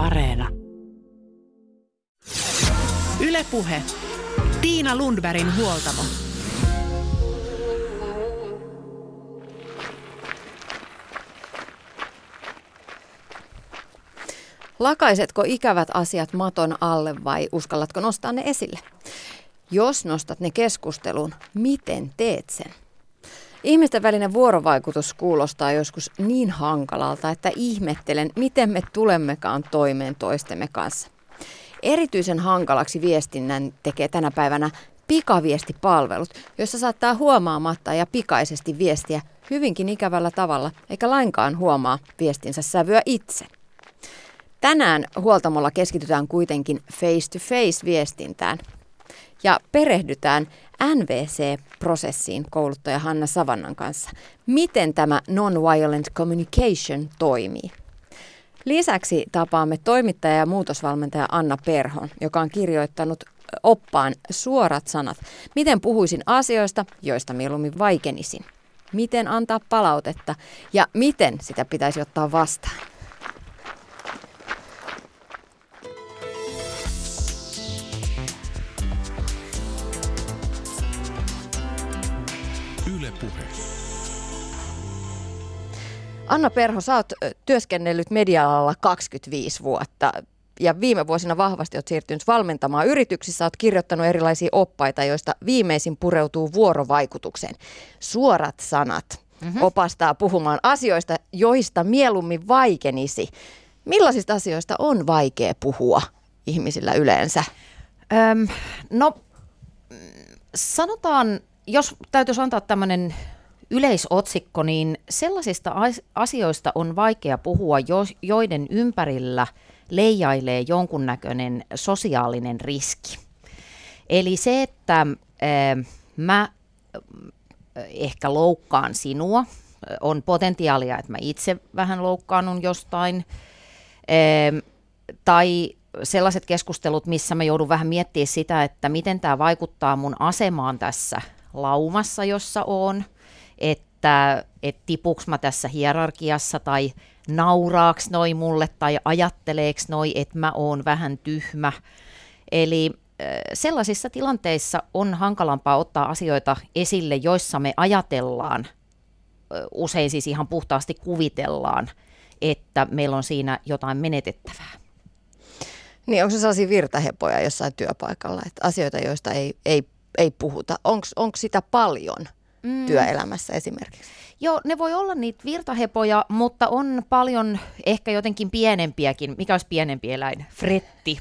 Areena. Ylepuhe. Tiina Lundbergin huoltamo. Lakaisetko ikävät asiat maton alle vai uskallatko nostaa ne esille? Jos nostat ne keskusteluun, miten teet sen? Ihmisten välinen vuorovaikutus kuulostaa joskus niin hankalalta, että ihmettelen, miten me tulemmekaan toimeen toistemme kanssa. Erityisen hankalaksi viestinnän tekee tänä päivänä pikaviestipalvelut, joissa saattaa huomaamatta ja pikaisesti viestiä hyvinkin ikävällä tavalla, eikä lainkaan huomaa viestinsä sävyä itse. Tänään huoltamolla keskitytään kuitenkin face-to-face viestintään ja perehdytään NVC-prosessiin kouluttaja Hanna Savannan kanssa. Miten tämä non-violent communication toimii? Lisäksi tapaamme toimittaja ja muutosvalmentaja Anna Perhon, joka on kirjoittanut oppaan suorat sanat. Miten puhuisin asioista, joista mieluummin vaikenisin? Miten antaa palautetta ja miten sitä pitäisi ottaa vastaan? Puhe. Anna Perho, sä oot työskennellyt media-alalla 25 vuotta ja viime vuosina vahvasti olet siirtynyt valmentamaan yrityksissä, olet kirjoittanut erilaisia oppaita, joista viimeisin pureutuu vuorovaikutukseen. Suorat sanat mm-hmm. opastaa puhumaan asioista, joista mieluummin vaikenisi. Millaisista asioista on vaikea puhua ihmisillä yleensä? Öm, no sanotaan jos täytyisi antaa tämmöinen yleisotsikko, niin sellaisista asioista on vaikea puhua, joiden ympärillä leijailee jonkunnäköinen sosiaalinen riski. Eli se, että mä ehkä loukkaan sinua, on potentiaalia, että mä itse vähän loukkaannun jostain, tai sellaiset keskustelut, missä mä joudun vähän miettimään sitä, että miten tämä vaikuttaa mun asemaan tässä laumassa, jossa on, että et tipuks mä tässä hierarkiassa tai nauraaks noi mulle tai ajatteleeks noi, että mä oon vähän tyhmä. Eli sellaisissa tilanteissa on hankalampaa ottaa asioita esille, joissa me ajatellaan, usein siis ihan puhtaasti kuvitellaan, että meillä on siinä jotain menetettävää. Niin, onko se sellaisia virtahepoja jossain työpaikalla, että asioita, joista ei, ei ei puhuta? Onko sitä paljon mm. työelämässä esimerkiksi? Joo, ne voi olla niitä virtahepoja, mutta on paljon ehkä jotenkin pienempiäkin. Mikä olisi pienempi eläin? Fretti.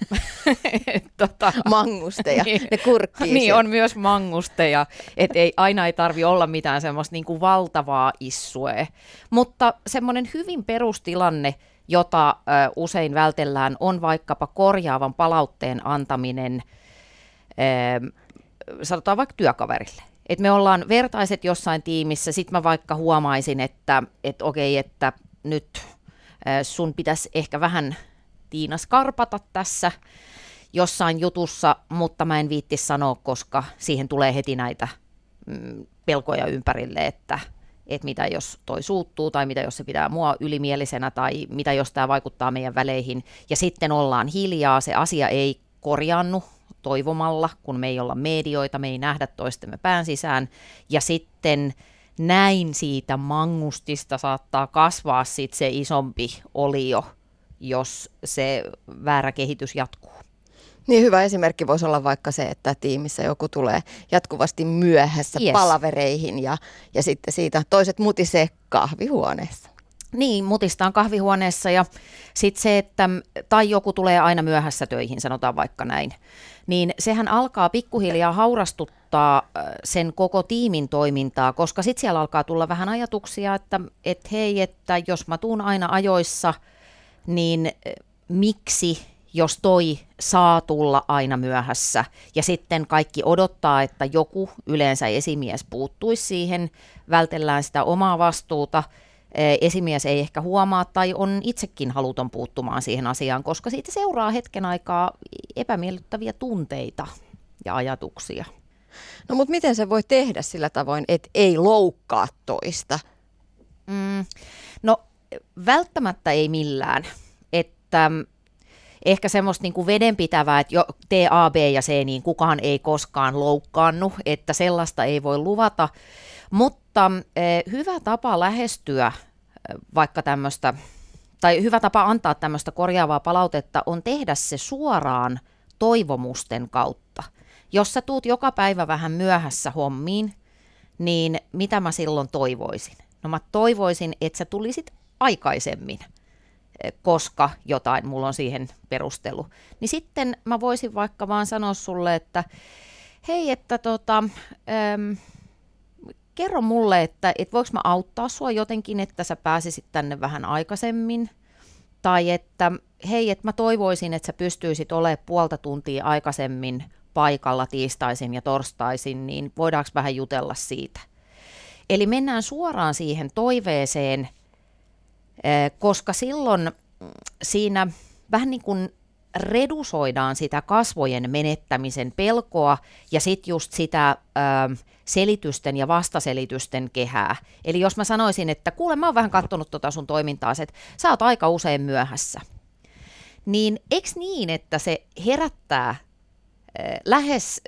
tota, mangusteja, niin, ne kurkkii. Niin, on myös mangusteja. Et ei, aina ei tarvi olla mitään semmoista niin kuin valtavaa issue. Mutta semmoinen hyvin perustilanne, jota ö, usein vältellään, on vaikkapa korjaavan palautteen antaminen ö, sanotaan vaikka työkaverille. Että me ollaan vertaiset jossain tiimissä, sitten mä vaikka huomaisin, että et okei, että nyt sun pitäisi ehkä vähän Tiina skarpata tässä jossain jutussa, mutta mä en viitti sanoa, koska siihen tulee heti näitä mm, pelkoja ympärille, että että mitä jos toi suuttuu tai mitä jos se pitää mua ylimielisenä tai mitä jos tämä vaikuttaa meidän väleihin. Ja sitten ollaan hiljaa, se asia ei korjannu, toivomalla, kun me ei olla medioita, me ei nähdä toistemme pään sisään. Ja sitten näin siitä mangustista saattaa kasvaa sit se isompi olio, jos se väärä kehitys jatkuu. Niin hyvä esimerkki voisi olla vaikka se, että tiimissä joku tulee jatkuvasti myöhässä yes. palavereihin ja, ja sitten siitä toiset mutisee kahvihuoneessa. Niin, mutistaan kahvihuoneessa ja sitten se, että tai joku tulee aina myöhässä töihin, sanotaan vaikka näin niin sehän alkaa pikkuhiljaa haurastuttaa sen koko tiimin toimintaa, koska sitten siellä alkaa tulla vähän ajatuksia, että et hei, että jos mä tuun aina ajoissa, niin miksi jos toi saa tulla aina myöhässä. Ja sitten kaikki odottaa, että joku, yleensä esimies, puuttuisi siihen, vältellään sitä omaa vastuuta – esimies ei ehkä huomaa tai on itsekin haluton puuttumaan siihen asiaan, koska siitä seuraa hetken aikaa epämiellyttäviä tunteita ja ajatuksia. No mutta miten se voi tehdä sillä tavoin, että ei loukkaa toista? Mm, no välttämättä ei millään. Että ehkä semmoista niin kuin vedenpitävää, että jo T, A, B ja C, niin kukaan ei koskaan loukkaannu, että sellaista ei voi luvata. Mutta eh, hyvä tapa lähestyä eh, vaikka tämmöistä, tai hyvä tapa antaa tämmöistä korjaavaa palautetta on tehdä se suoraan toivomusten kautta. Jos sä tuut joka päivä vähän myöhässä hommiin, niin mitä mä silloin toivoisin? No mä toivoisin, että sä tulisit aikaisemmin, eh, koska jotain, mulla on siihen perustelu. Niin sitten mä voisin vaikka vaan sanoa sulle, että hei, että tota, ähm, kerro mulle, että et voiko mä auttaa sua jotenkin, että sä pääsisit tänne vähän aikaisemmin. Tai että hei, että mä toivoisin, että sä pystyisit olemaan puolta tuntia aikaisemmin paikalla tiistaisin ja torstaisin, niin voidaanko vähän jutella siitä. Eli mennään suoraan siihen toiveeseen, eh, koska silloin mm, siinä vähän niin kuin redusoidaan sitä kasvojen menettämisen pelkoa ja sitten just sitä ö, selitysten ja vastaselitysten kehää. Eli jos mä sanoisin, että kuule mä oon vähän katsonut tota sun toimintaa, että sä oot aika usein myöhässä, niin eks niin, että se herättää ö, lähes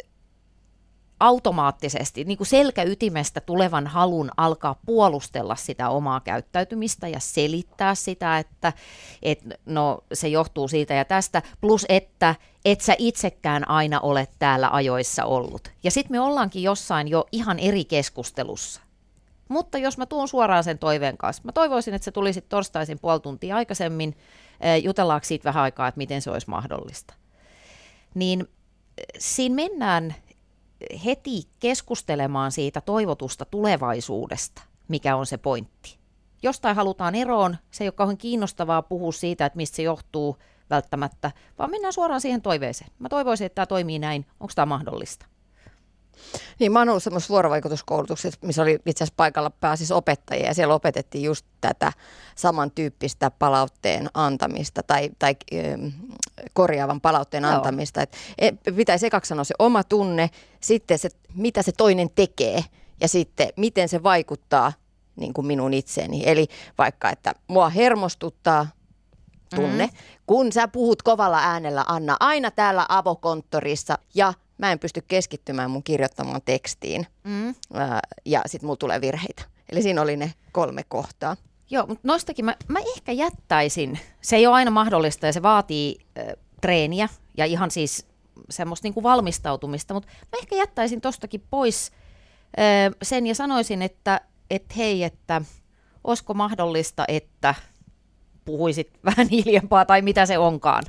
automaattisesti niin kuin selkäytimestä tulevan halun alkaa puolustella sitä omaa käyttäytymistä ja selittää sitä, että et, no, se johtuu siitä ja tästä, plus että et sä itsekään aina ole täällä ajoissa ollut. Ja sitten me ollaankin jossain jo ihan eri keskustelussa. Mutta jos mä tuun suoraan sen toiveen kanssa, mä toivoisin, että se tulisi torstaisin puoli tuntia aikaisemmin, jutellaanko siitä vähän aikaa, että miten se olisi mahdollista. Niin siinä mennään heti keskustelemaan siitä toivotusta tulevaisuudesta, mikä on se pointti. Jostain halutaan eroon, se ei ole kauhean kiinnostavaa puhua siitä, että mistä se johtuu välttämättä, vaan mennään suoraan siihen toiveeseen. Mä toivoisin, että tämä toimii näin. Onko tämä mahdollista? Niin, mä oon ollut semmoisessa vuorovaikutuskoulutuksessa, missä oli itse asiassa paikalla pääsis opettajia ja siellä opetettiin just tätä samantyyppistä palautteen antamista tai, tai korjaavan palautteen Joo. antamista. Et pitäisi ekaksi sanoa se oma tunne, sitten se, mitä se toinen tekee ja sitten miten se vaikuttaa niin kuin minun itseeni. Eli vaikka, että mua hermostuttaa tunne, mm-hmm. kun sä puhut kovalla äänellä, Anna, aina täällä avokonttorissa ja mä en pysty keskittymään mun kirjoittamaan tekstiin mm. ja sitten mulla tulee virheitä. Eli siinä oli ne kolme kohtaa. Joo, mutta noistakin mä, mä ehkä jättäisin, se ei ole aina mahdollista ja se vaatii äh, treeniä ja ihan siis semmoista niin kuin valmistautumista, mutta mä ehkä jättäisin tostakin pois äh, sen ja sanoisin, että et hei, että olisiko mahdollista, että puhuisit vähän hiljempaa tai mitä se onkaan.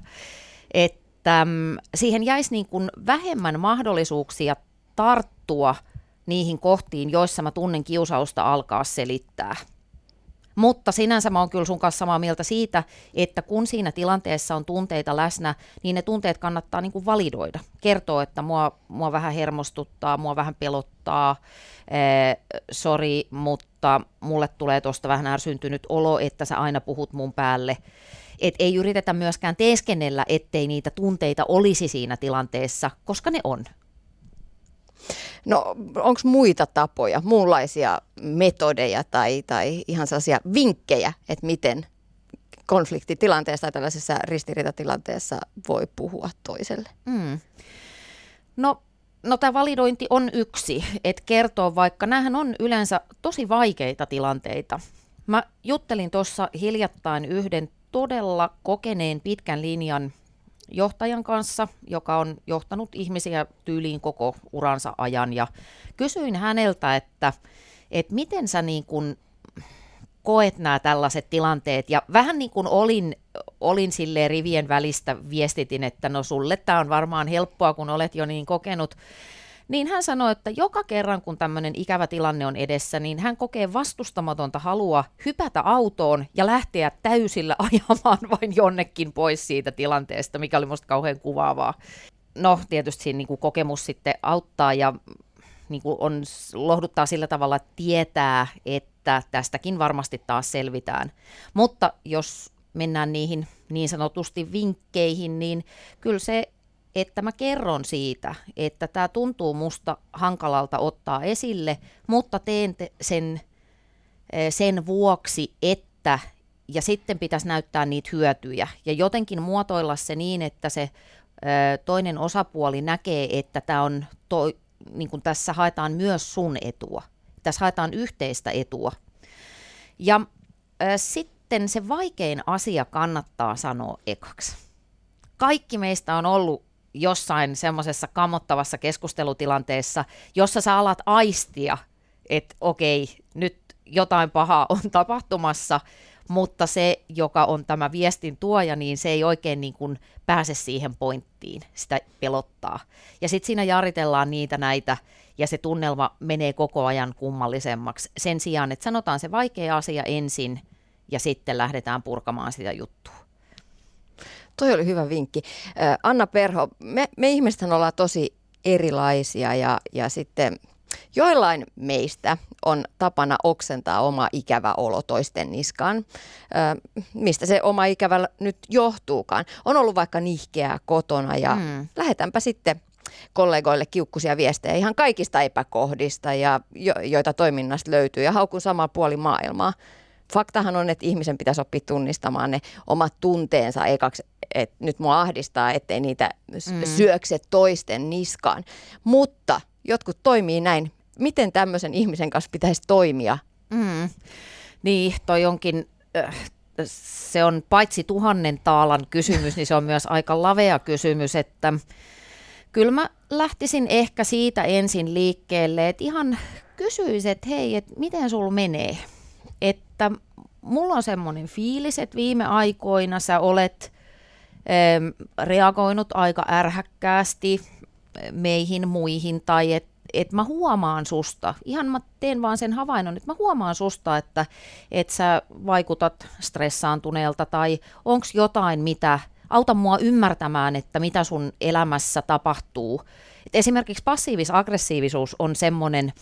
Et että mm, siihen jäisi niin kuin vähemmän mahdollisuuksia tarttua niihin kohtiin, joissa mä tunnen kiusausta alkaa selittää. Mutta sinänsä mä oon kyllä sun kanssa samaa mieltä siitä, että kun siinä tilanteessa on tunteita läsnä, niin ne tunteet kannattaa niin kuin validoida. Kertoo, että mua, mua vähän hermostuttaa, mua vähän pelottaa, ee, sori, mutta mulle tulee tuosta vähän ärsyntynyt olo, että sä aina puhut mun päälle et ei yritetä myöskään teeskennellä, ettei niitä tunteita olisi siinä tilanteessa, koska ne on. No onko muita tapoja, muunlaisia metodeja tai, tai ihan sellaisia vinkkejä, että miten konfliktitilanteessa tai tällaisessa ristiriitatilanteessa voi puhua toiselle? Mm. No No tämä validointi on yksi, että kertoo vaikka, näähän on yleensä tosi vaikeita tilanteita. Mä juttelin tuossa hiljattain yhden todella kokeneen pitkän linjan johtajan kanssa, joka on johtanut ihmisiä tyyliin koko uransa ajan. Ja kysyin häneltä, että, että miten sä niin kuin koet nämä tällaiset tilanteet. Ja vähän niin kuin olin, olin sille rivien välistä viestitin, että no sulle tämä on varmaan helppoa, kun olet jo niin kokenut niin hän sanoi, että joka kerran kun tämmöinen ikävä tilanne on edessä, niin hän kokee vastustamatonta halua hypätä autoon ja lähteä täysillä ajamaan vain jonnekin pois siitä tilanteesta, mikä oli musta kauhean kuvaavaa. No tietysti siinä niin kuin kokemus sitten auttaa ja niin kuin on, lohduttaa sillä tavalla, että tietää, että tästäkin varmasti taas selvitään. Mutta jos mennään niihin niin sanotusti vinkkeihin, niin kyllä se että mä kerron siitä, että tämä tuntuu musta hankalalta ottaa esille, mutta teen sen, eh, sen vuoksi, että ja sitten pitäisi näyttää niitä hyötyjä ja jotenkin muotoilla se niin, että se toinen osapuoli näkee, että tämä on toi, niin kuin tässä haetaan myös sun etua. Tässä haetaan yhteistä etua. Ja äh, sitten se vaikein asia kannattaa sanoa ekaksi. Kaikki meistä on ollut jossain semmoisessa kamottavassa keskustelutilanteessa, jossa sä alat aistia, että okei, nyt jotain pahaa on tapahtumassa, mutta se, joka on tämä viestin tuoja, niin se ei oikein niin kuin pääse siihen pointtiin, sitä pelottaa. Ja sitten siinä jaritellaan niitä näitä, ja se tunnelma menee koko ajan kummallisemmaksi. Sen sijaan, että sanotaan se vaikea asia ensin, ja sitten lähdetään purkamaan sitä juttua. Toi oli hyvä vinkki. Anna Perho, me, me ihmiset ollaan tosi erilaisia ja, ja sitten Joillain meistä on tapana oksentaa oma ikävä olo toisten niskaan. mistä se oma ikävä nyt johtuukaan. On ollut vaikka nihkeää kotona ja mm. lähetänpä sitten kollegoille kiukkusia viestejä ihan kaikista epäkohdista, ja jo, joita toiminnasta löytyy, ja haukun sama puoli maailmaa. Faktahan on, että ihmisen pitäisi oppia tunnistamaan ne omat tunteensa ekaksi, että nyt mua ahdistaa, ettei niitä mm. syökse toisten niskaan. Mutta jotkut toimii näin. Miten tämmöisen ihmisen kanssa pitäisi toimia? Mm. Niin, toi onkin, äh, se on paitsi tuhannen taalan kysymys, niin se on myös aika lavea kysymys, että kyllä mä lähtisin ehkä siitä ensin liikkeelle, että ihan kysyisin, että hei, että miten sulla menee? Että mulla on semmoinen fiilis, että viime aikoina sä olet reagoinut aika ärhäkkäästi meihin muihin tai että et mä huomaan susta, ihan mä teen vaan sen havainnon, että mä huomaan susta, että et sä vaikutat stressaantuneelta tai onko jotain, mitä auta mua ymmärtämään, että mitä sun elämässä tapahtuu. Et esimerkiksi passiivis-aggressiivisuus on semmoinen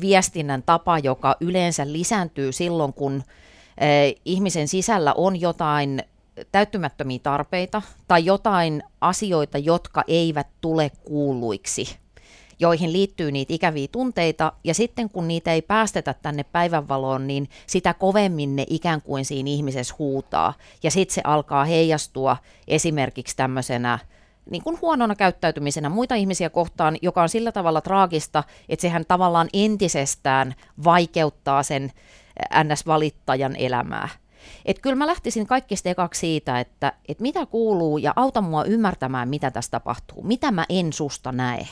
viestinnän tapa, joka yleensä lisääntyy silloin, kun ihmisen sisällä on jotain täyttymättömiä tarpeita tai jotain asioita, jotka eivät tule kuuluiksi, joihin liittyy niitä ikäviä tunteita, ja sitten kun niitä ei päästetä tänne päivänvaloon, niin sitä kovemmin ne ikään kuin siinä ihmisessä huutaa, ja sitten se alkaa heijastua esimerkiksi tämmöisenä niin kuin huonona käyttäytymisenä muita ihmisiä kohtaan, joka on sillä tavalla traagista, että sehän tavallaan entisestään vaikeuttaa sen NS-valittajan elämää. Että kyllä mä lähtisin kaikista ekaksi siitä, että, että mitä kuuluu ja auta mua ymmärtämään, mitä tässä tapahtuu, mitä mä en susta näe.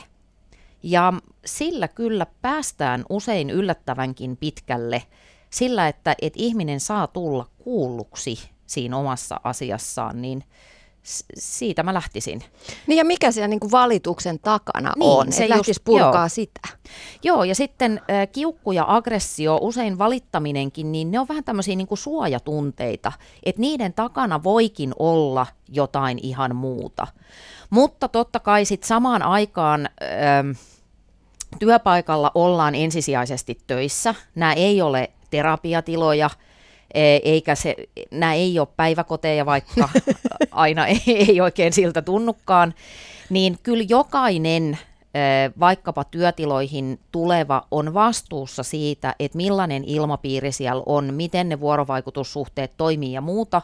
Ja sillä kyllä päästään usein yllättävänkin pitkälle sillä, että, että ihminen saa tulla kuulluksi siinä omassa asiassaan, niin – siitä mä lähtisin. Niin ja mikä siellä niin kuin valituksen takana niin, on, se että lähtisi purkaa joo. sitä. Joo, ja sitten äh, kiukku ja aggressio, usein valittaminenkin, niin ne on vähän tämmöisiä niin kuin suojatunteita, että niiden takana voikin olla jotain ihan muuta. Mutta totta kai sitten samaan aikaan... Äh, työpaikalla ollaan ensisijaisesti töissä. Nämä ei ole terapiatiloja, eikä se, nämä ei ole päiväkoteja, vaikka aina ei, ei oikein siltä tunnukaan, niin kyllä jokainen e, vaikkapa työtiloihin tuleva on vastuussa siitä, että millainen ilmapiiri siellä on, miten ne vuorovaikutussuhteet toimii ja muuta.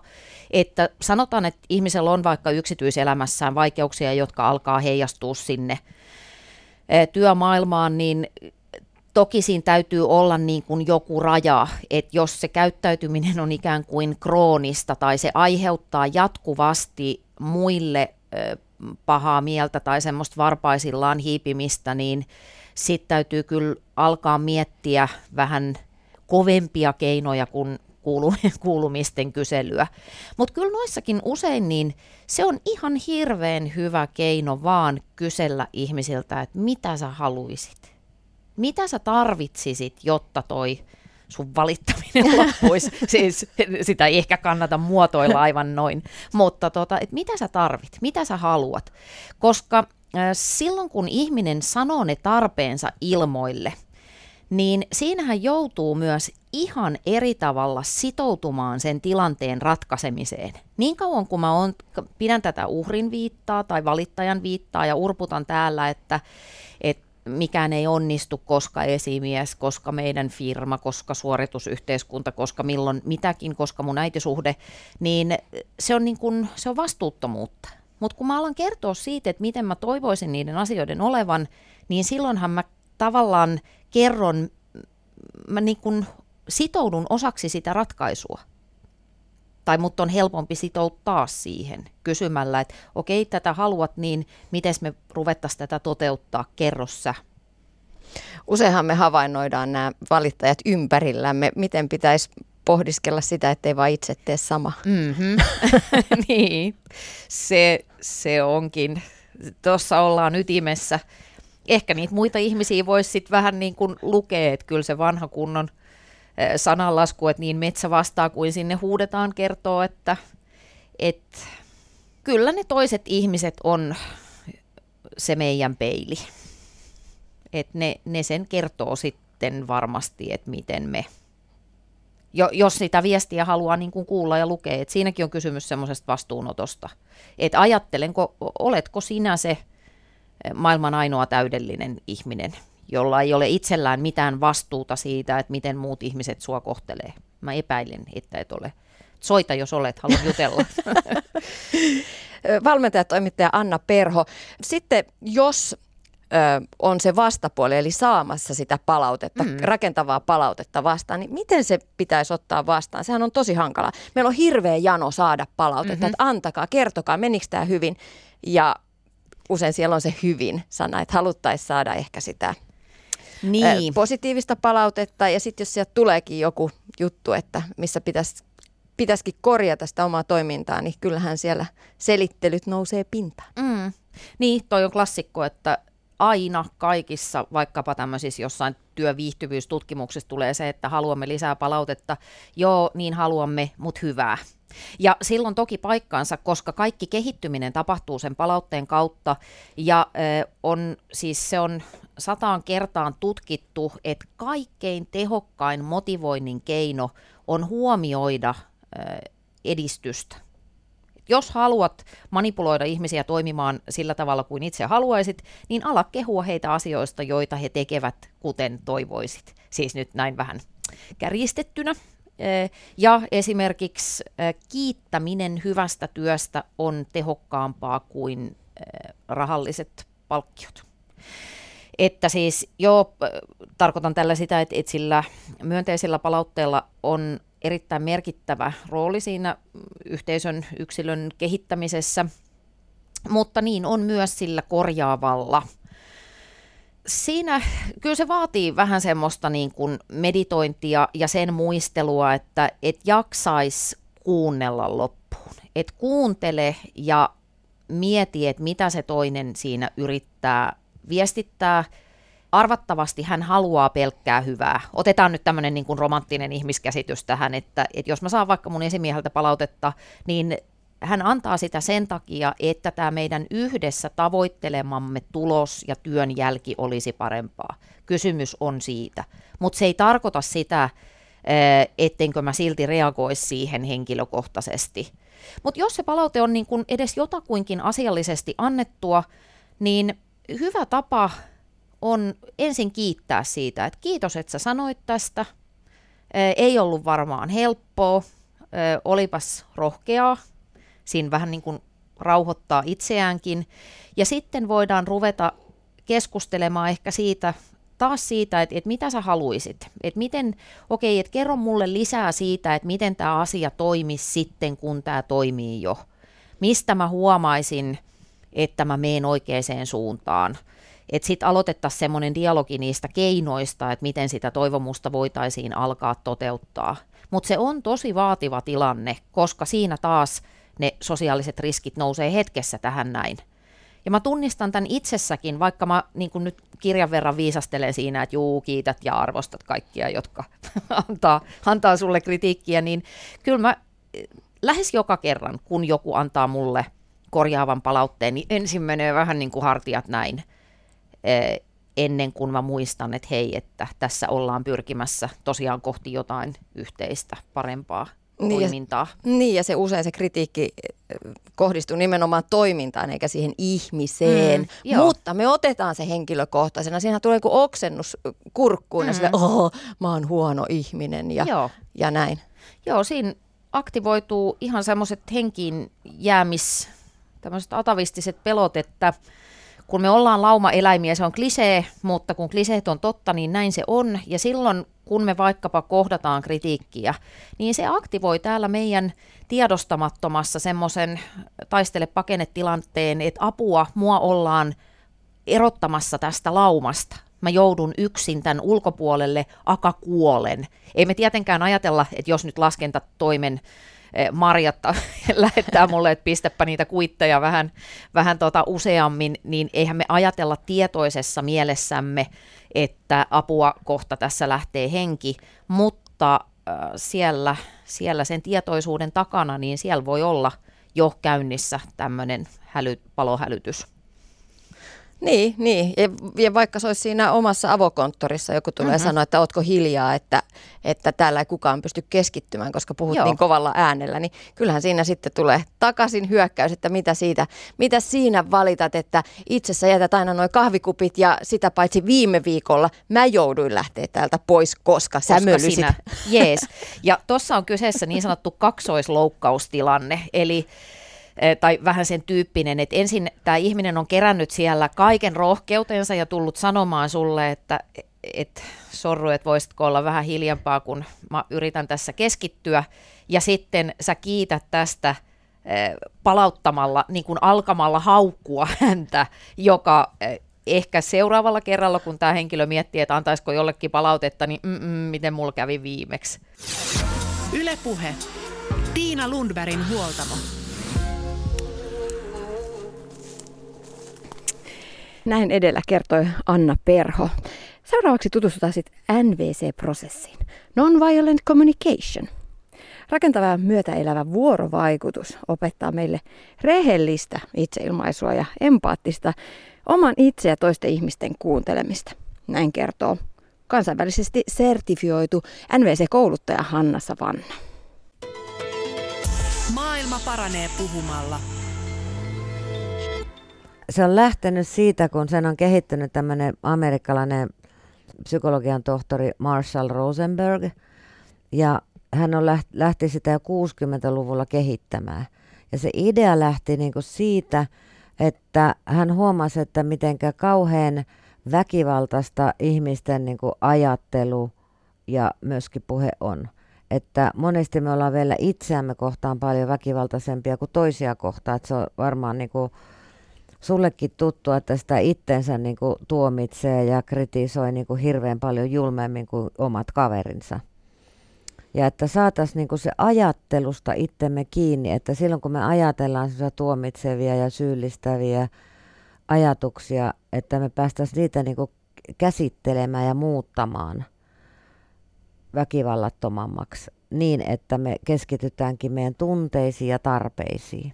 Että sanotaan, että ihmisellä on vaikka yksityiselämässään vaikeuksia, jotka alkaa heijastua sinne e, työmaailmaan, niin Toki siinä täytyy olla niin kuin joku raja, että jos se käyttäytyminen on ikään kuin kroonista tai se aiheuttaa jatkuvasti muille pahaa mieltä tai semmoista varpaisillaan hiipimistä, niin sitten täytyy kyllä alkaa miettiä vähän kovempia keinoja kuin kuulumisten kyselyä. Mutta kyllä noissakin usein niin se on ihan hirveän hyvä keino vaan kysellä ihmisiltä, että mitä sä haluisit mitä sä tarvitsisit, jotta toi sun valittaminen loppuisi. siis sitä ei ehkä kannata muotoilla aivan noin. Mutta tota, et mitä sä tarvit, mitä sä haluat. Koska äh, silloin kun ihminen sanoo ne tarpeensa ilmoille, niin siinähän joutuu myös ihan eri tavalla sitoutumaan sen tilanteen ratkaisemiseen. Niin kauan kuin mä on, pidän tätä uhrin viittaa tai valittajan viittaa ja urputan täällä, että mikään ei onnistu, koska esimies, koska meidän firma, koska suoritusyhteiskunta, koska milloin mitäkin, koska mun äitisuhde, niin se on, niin kuin, se on vastuuttomuutta. Mutta kun mä alan kertoa siitä, että miten mä toivoisin niiden asioiden olevan, niin silloinhan mä tavallaan kerron, mä niin kuin sitoudun osaksi sitä ratkaisua. Tai mut on helpompi sitouttaa siihen kysymällä, että okei, tätä haluat, niin miten me ruvettaisiin tätä toteuttaa, kerro sä. Useinhan me havainnoidaan nämä valittajat ympärillämme, miten pitäisi pohdiskella sitä, ettei vaan itse tee sama. Mm-hmm. niin, se, se onkin. Tuossa ollaan ytimessä. Ehkä niitä muita ihmisiä voisi sitten vähän niin kuin lukea, että kyllä se vanha kunnon sananlasku, että niin metsä vastaa kuin sinne huudetaan, kertoo, että, että kyllä ne toiset ihmiset on se meidän peili. Että ne, ne sen kertoo sitten varmasti, että miten me – jo, jos sitä viestiä haluaa niin kuin kuulla ja lukea. Et siinäkin on kysymys semmoisesta vastuunotosta. Että ajattelenko, oletko sinä se maailman ainoa täydellinen ihminen, jolla ei ole itsellään mitään vastuuta siitä, että miten muut ihmiset sua kohtelee. Mä epäilen, että et ole. Soita, jos olet, haluan jutella. Valmentaja toimittaja Anna Perho. Sitten jos ö, on se vastapuoli, eli saamassa sitä palautetta, mm. rakentavaa palautetta vastaan, niin miten se pitäisi ottaa vastaan? Sehän on tosi hankala. Meillä on hirveä jano saada palautetta, mm-hmm. että antakaa, kertokaa, menikö tämä hyvin. Ja usein siellä on se hyvin sana, että haluttaisiin saada ehkä sitä niin. positiivista palautetta. Ja sitten jos sieltä tuleekin joku juttu, että missä pitäisi pitäisikin korjata sitä omaa toimintaa, niin kyllähän siellä selittelyt nousee pintaan. Mm. Niin, toi on klassikko, että aina kaikissa, vaikkapa tämmöisissä jossain työviihtyvyystutkimuksissa tulee se, että haluamme lisää palautetta. Joo, niin haluamme, mutta hyvää. Ja silloin toki paikkaansa, koska kaikki kehittyminen tapahtuu sen palautteen kautta ja on siis se on sataan kertaan tutkittu, että kaikkein tehokkain motivoinnin keino on huomioida edistystä jos haluat manipuloida ihmisiä toimimaan sillä tavalla kuin itse haluaisit, niin ala kehua heitä asioista, joita he tekevät kuten toivoisit. Siis nyt näin vähän kärjistettynä. Ja esimerkiksi kiittäminen hyvästä työstä on tehokkaampaa kuin rahalliset palkkiot. Että siis joo, tarkoitan tällä sitä, että, että sillä myönteisellä palautteella on erittäin merkittävä rooli siinä yhteisön yksilön kehittämisessä, mutta niin on myös sillä korjaavalla. Siinä kyllä se vaatii vähän semmoista niin kuin meditointia ja sen muistelua, että et jaksaisi kuunnella loppuun. Et kuuntele ja mieti, että mitä se toinen siinä yrittää viestittää – arvattavasti hän haluaa pelkkää hyvää. Otetaan nyt tämmöinen niin romanttinen ihmiskäsitys tähän, että, että jos mä saan vaikka mun esimieheltä palautetta, niin hän antaa sitä sen takia, että tämä meidän yhdessä tavoittelemamme tulos ja työn jälki olisi parempaa. Kysymys on siitä. Mutta se ei tarkoita sitä, ettenkö mä silti reagoisi siihen henkilökohtaisesti. Mutta jos se palaute on niin kun edes jotakuinkin asiallisesti annettua, niin hyvä tapa on ensin kiittää siitä, että kiitos, että sä sanoit tästä. Ei ollut varmaan helppoa, olipas rohkeaa. Siinä vähän niin kuin rauhoittaa itseäänkin. Ja sitten voidaan ruveta keskustelemaan ehkä siitä, taas siitä, että, että mitä sä haluisit. Että miten, okei, että kerro mulle lisää siitä, että miten tämä asia toimisi sitten, kun tämä toimii jo. Mistä mä huomaisin, että mä meen oikeaan suuntaan että sitten aloitettaisiin semmoinen dialogi niistä keinoista, että miten sitä toivomusta voitaisiin alkaa toteuttaa. Mutta se on tosi vaativa tilanne, koska siinä taas ne sosiaaliset riskit nousee hetkessä tähän näin. Ja mä tunnistan tämän itsessäkin, vaikka mä niin nyt kirjan verran viisastelen siinä, että juu, kiität ja arvostat kaikkia, jotka antaa, antaa sulle kritiikkiä, niin kyllä mä lähes joka kerran, kun joku antaa mulle korjaavan palautteen, niin ensin menee vähän niin kuin hartiat näin. Ennen kuin mä muistan, että hei, että tässä ollaan pyrkimässä tosiaan kohti jotain yhteistä, parempaa. Niin ja- toimintaa. Niin, ja se usein se kritiikki kohdistuu nimenomaan toimintaan eikä siihen ihmiseen. Mm, joo. Mutta me otetaan se henkilökohtaisena. Siinähän tulee joku oksennus kurkkuun ja Mm. sille, oh, mä oon huono ihminen ja, Joo. ja näin. Joo, siinä aktivoituu ihan semmoiset henkiin jäämis, tämmöiset atavistiset pelot, että kun me ollaan laumaeläimiä, se on klisee, mutta kun kliseet on totta, niin näin se on. Ja silloin, kun me vaikkapa kohdataan kritiikkiä, niin se aktivoi täällä meidän tiedostamattomassa semmoisen taistele pakene-tilanteen, että apua, mua ollaan erottamassa tästä laumasta. Mä joudun yksin tämän ulkopuolelle, aka kuolen. Ei me tietenkään ajatella, että jos nyt laskentatoimen Marjatta lähettää mulle, että pistäpä niitä kuitteja vähän, vähän tota useammin, niin eihän me ajatella tietoisessa mielessämme, että apua kohta tässä lähtee henki, mutta siellä, siellä sen tietoisuuden takana, niin siellä voi olla jo käynnissä tämmöinen häly, palohälytys. Niin, niin. Ja, ja vaikka se olisi siinä omassa avokonttorissa, joku tulee mm-hmm. sanoa, että ootko hiljaa, että, että täällä ei kukaan pysty keskittymään, koska puhut Joo. niin kovalla äänellä, niin kyllähän siinä sitten tulee takaisin hyökkäys, että mitä, siitä, mitä siinä valitat, että itse sä jätät aina noin kahvikupit ja sitä paitsi viime viikolla mä jouduin lähteä täältä pois, koska sä koska möllysit. sinä, jees. Ja tuossa on kyseessä niin sanottu kaksoisloukkaustilanne, eli tai vähän sen tyyppinen, että ensin tämä ihminen on kerännyt siellä kaiken rohkeutensa ja tullut sanomaan sulle, että et, sorru, että voisitko olla vähän hiljempaa, kun mä yritän tässä keskittyä, ja sitten sä kiität tästä palauttamalla, niin kuin alkamalla haukkua häntä, joka eh, ehkä seuraavalla kerralla, kun tämä henkilö miettii, että antaisiko jollekin palautetta, niin mm, mm, miten mulla kävi viimeksi. Ylepuhe. Tiina Lundbergin huoltamo. Näin edellä kertoi Anna Perho. Seuraavaksi tutustutaan sitten NVC-prosessiin. Non-violent communication. Rakentava ja myötäelävä vuorovaikutus opettaa meille rehellistä itseilmaisua ja empaattista oman itse ja toisten ihmisten kuuntelemista. Näin kertoo kansainvälisesti sertifioitu NVC-kouluttaja Hanna Savanna. Maailma paranee puhumalla. Se on lähtenyt siitä, kun sen on kehittynyt tämmöinen amerikkalainen psykologian tohtori Marshall Rosenberg. Ja hän on läht, lähti sitä jo 60-luvulla kehittämään. Ja se idea lähti niinku siitä, että hän huomasi, että mitenkä kauhean väkivaltaista ihmisten niinku ajattelu ja myöskin puhe on. Että monesti me ollaan vielä itseämme kohtaan paljon väkivaltaisempia kuin toisia kohtaan. Että se on varmaan niinku sullekin tuttu, että sitä itsensä niin kuin tuomitsee ja kritisoi niin kuin hirveän paljon julmemmin kuin omat kaverinsa. Ja että saataisiin niin kuin se ajattelusta itsemme kiinni, että silloin kun me ajatellaan tuomitsevia ja syyllistäviä ajatuksia, että me päästäisiin niitä niin kuin käsittelemään ja muuttamaan väkivallattomammaksi niin, että me keskitytäänkin meidän tunteisiin ja tarpeisiin.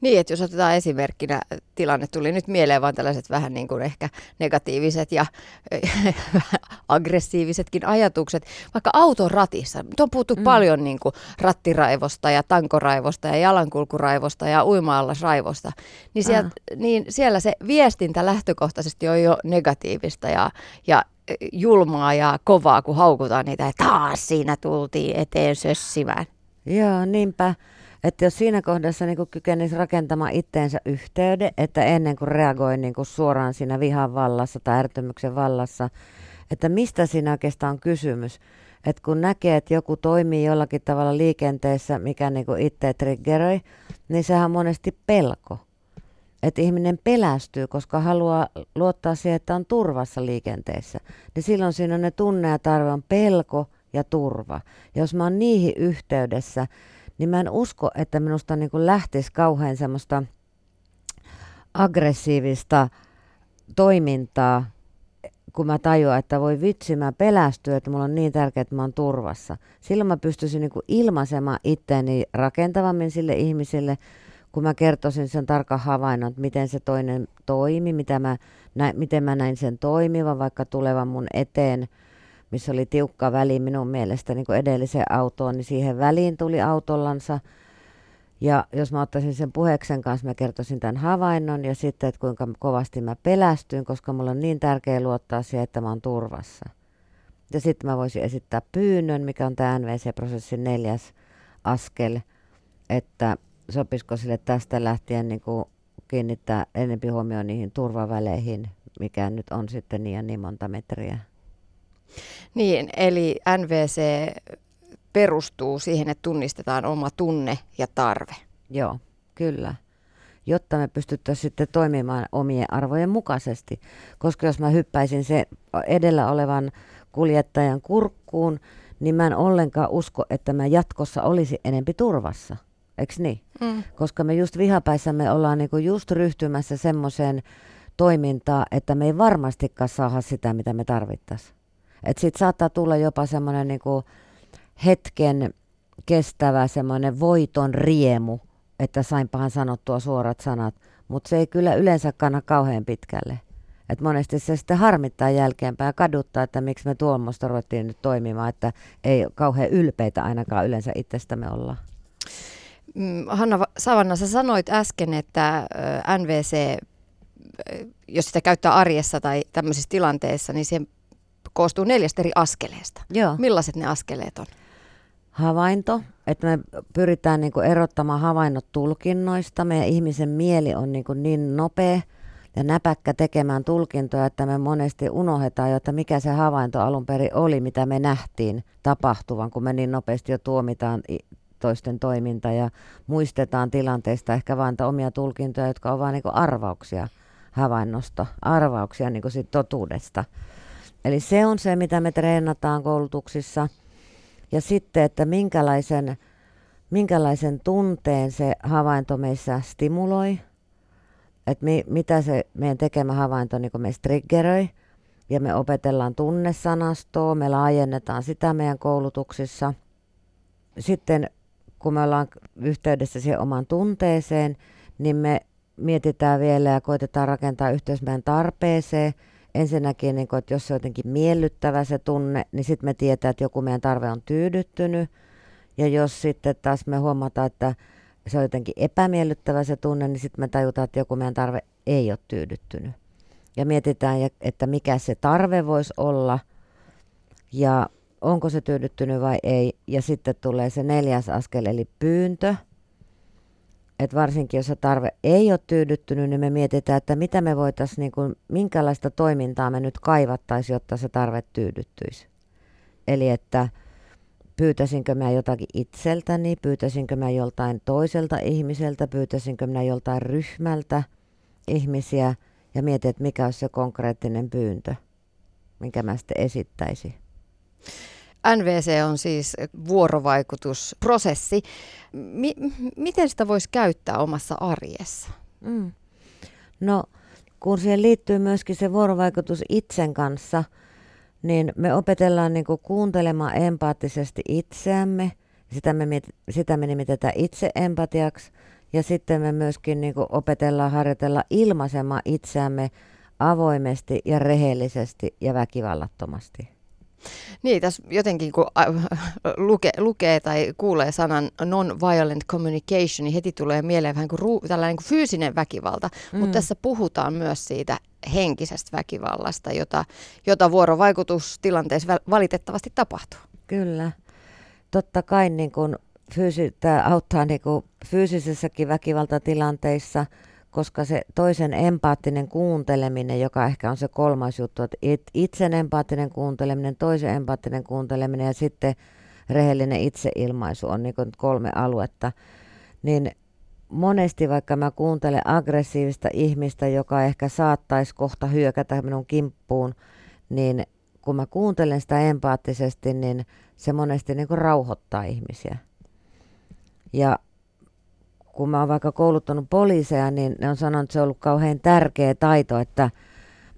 Niin, että jos otetaan esimerkkinä, tilanne tuli nyt mieleen vaan tällaiset vähän niin kuin ehkä negatiiviset ja aggressiivisetkin ajatukset. Vaikka auton ratissa, nyt on puhuttu mm. paljon niin kuin rattiraivosta ja tankoraivosta ja jalankulkuraivosta ja uima-allasraivosta, niin, sieltä, niin siellä se viestintä lähtökohtaisesti on jo negatiivista ja, ja julmaa ja kovaa, kun haukutaan niitä, että taas siinä tultiin eteen sössimään. Joo, niinpä. Että jos siinä kohdassa niin kykenisi rakentamaan itteensä yhteyden, että ennen kuin reagoi niin kuin suoraan siinä vihan vallassa tai ärtymyksen vallassa, että mistä siinä oikeastaan on kysymys. Että kun näkee, että joku toimii jollakin tavalla liikenteessä, mikä niin kuin itse triggeroi, niin sehän on monesti pelko. Että ihminen pelästyy, koska haluaa luottaa siihen, että on turvassa liikenteessä. Niin silloin siinä on ne tunne ja tarve on pelko ja turva. Ja jos mä oon niihin yhteydessä, niin mä en usko, että minusta niin kuin lähtisi kauhean semmoista aggressiivista toimintaa, kun mä tajuan, että voi vitsi, mä pelästyä, että mulla on niin tärkeää, että mä oon turvassa. Silloin mä pystyisin niin kuin ilmaisemaan itteeni rakentavammin sille ihmiselle, kun mä kertoisin sen tarkan havainnon, että miten se toinen toimi, mitä mä, nä, miten mä näin sen toimivan, vaikka tulevan mun eteen, missä oli tiukka väli minun mielestä niin kuin edelliseen autoon, niin siihen väliin tuli autollansa. Ja jos mä ottaisin sen puheeksen kanssa, mä kertoisin tämän havainnon ja sitten, että kuinka kovasti mä pelästyin, koska mulla on niin tärkeä luottaa siihen, että mä oon turvassa. Ja sitten mä voisin esittää pyynnön, mikä on tämä NVC-prosessin neljäs askel, että sopisiko sille tästä lähtien niin kuin kiinnittää enempi huomioon niihin turvaväleihin, mikä nyt on sitten niin ja niin monta metriä. Niin, eli NVC perustuu siihen, että tunnistetaan oma tunne ja tarve. Joo, kyllä. Jotta me pystyttäisiin sitten toimimaan omien arvojen mukaisesti. Koska jos mä hyppäisin se edellä olevan kuljettajan kurkkuun, niin mä en ollenkaan usko, että mä jatkossa olisi enempi turvassa. Eikö niin? Mm. Koska me just vihapäissämme ollaan niinku just ryhtymässä semmoiseen toimintaan, että me ei varmastikaan saada sitä, mitä me tarvittaisiin. Että sitten saattaa tulla jopa semmoinen niinku hetken kestävä semmoinen voiton riemu, että sainpahan sanottua suorat sanat, mutta se ei kyllä yleensä kanna kauhean pitkälle. Et monesti se sitten harmittaa jälkeenpäin ja kaduttaa, että miksi me tuommoista ruvettiin nyt toimimaan, että ei kauhean ylpeitä ainakaan yleensä itsestämme olla. Mm, Hanna Savanna, sä sanoit äsken, että NVC, jos sitä käyttää arjessa tai tämmöisissä tilanteissa, niin se koostuu neljästä eri askeleesta. Joo. Millaiset ne askeleet on? Havainto, että me pyritään niin kuin erottamaan havainnot tulkinnoista. Meidän ihmisen mieli on niin, kuin niin nopea ja näpäkkä tekemään tulkintoja, että me monesti unohdetaan jo, että mikä se havainto alun perin oli, mitä me nähtiin tapahtuvan, kun me niin nopeasti jo tuomitaan toisten toiminta ja muistetaan tilanteista ehkä vain omia tulkintoja, jotka ovat vain niin arvauksia havainnosta, arvauksia niin kuin siitä totuudesta. Eli se on se, mitä me treenataan koulutuksissa. Ja sitten, että minkälaisen, minkälaisen tunteen se havainto meissä stimuloi, että mi, mitä se meidän tekemä havainto niin meistä triggeröi. Ja me opetellaan tunnesanastoa, me laajennetaan sitä meidän koulutuksissa. Sitten kun me ollaan yhteydessä siihen omaan tunteeseen, niin me mietitään vielä ja koitetaan rakentaa yhteys meidän tarpeeseen. Ensinnäkin, niin kun, että jos se on jotenkin miellyttävä se tunne, niin sitten me tietää, että joku meidän tarve on tyydyttynyt. Ja jos sitten taas me huomataan, että se on jotenkin epämiellyttävä se tunne, niin sitten me tajutaan, että joku meidän tarve ei ole tyydyttynyt. Ja mietitään, että mikä se tarve voisi olla. Ja onko se tyydyttynyt vai ei. Ja sitten tulee se neljäs askel, eli pyyntö. Että varsinkin jos se tarve ei ole tyydyttynyt, niin me mietitään, että mitä me voitaisiin, niin kuin, minkälaista toimintaa me nyt kaivattaisiin, jotta se tarve tyydyttyisi. Eli että pyytäisinkö mä jotakin itseltäni, pyytäisinkö mä joltain toiselta ihmiseltä, pyytäisinkö mä joltain ryhmältä ihmisiä ja mietin, että mikä olisi se konkreettinen pyyntö, minkä mä sitten esittäisin. NVC on siis vuorovaikutusprosessi. Mi- miten sitä voisi käyttää omassa arjessa? Mm. No, kun siihen liittyy myöskin se vuorovaikutus itsen kanssa, niin me opetellaan niin kuuntelemaan empaattisesti itseämme. Sitä me, sitä me nimitetään itseempatiaksi. Ja sitten me myöskin niin opetellaan harjoitella ilmaisemaan itseämme avoimesti ja rehellisesti ja väkivallattomasti. Niin, tässä jotenkin kun luke, lukee tai kuulee sanan non-violent communication, niin heti tulee mieleen vähän kuin ruu, tällainen kuin fyysinen väkivalta, mm. mutta tässä puhutaan myös siitä henkisestä väkivallasta, jota, jota vuorovaikutustilanteessa valitettavasti tapahtuu. Kyllä. Totta kai niin kuin fyysi, tämä auttaa niin kuin fyysisessäkin väkivaltatilanteissa – koska se toisen empaattinen kuunteleminen, joka ehkä on se kolmas juttu, että itsen empaattinen kuunteleminen, toisen empaattinen kuunteleminen ja sitten rehellinen itseilmaisu on niin kolme aluetta, niin monesti vaikka mä kuuntelen aggressiivista ihmistä, joka ehkä saattaisi kohta hyökätä minun kimppuun, niin kun mä kuuntelen sitä empaattisesti, niin se monesti niin rauhoittaa ihmisiä. Ja kun mä oon vaikka kouluttanut poliiseja, niin ne on sanonut, että se on ollut kauhean tärkeä taito, että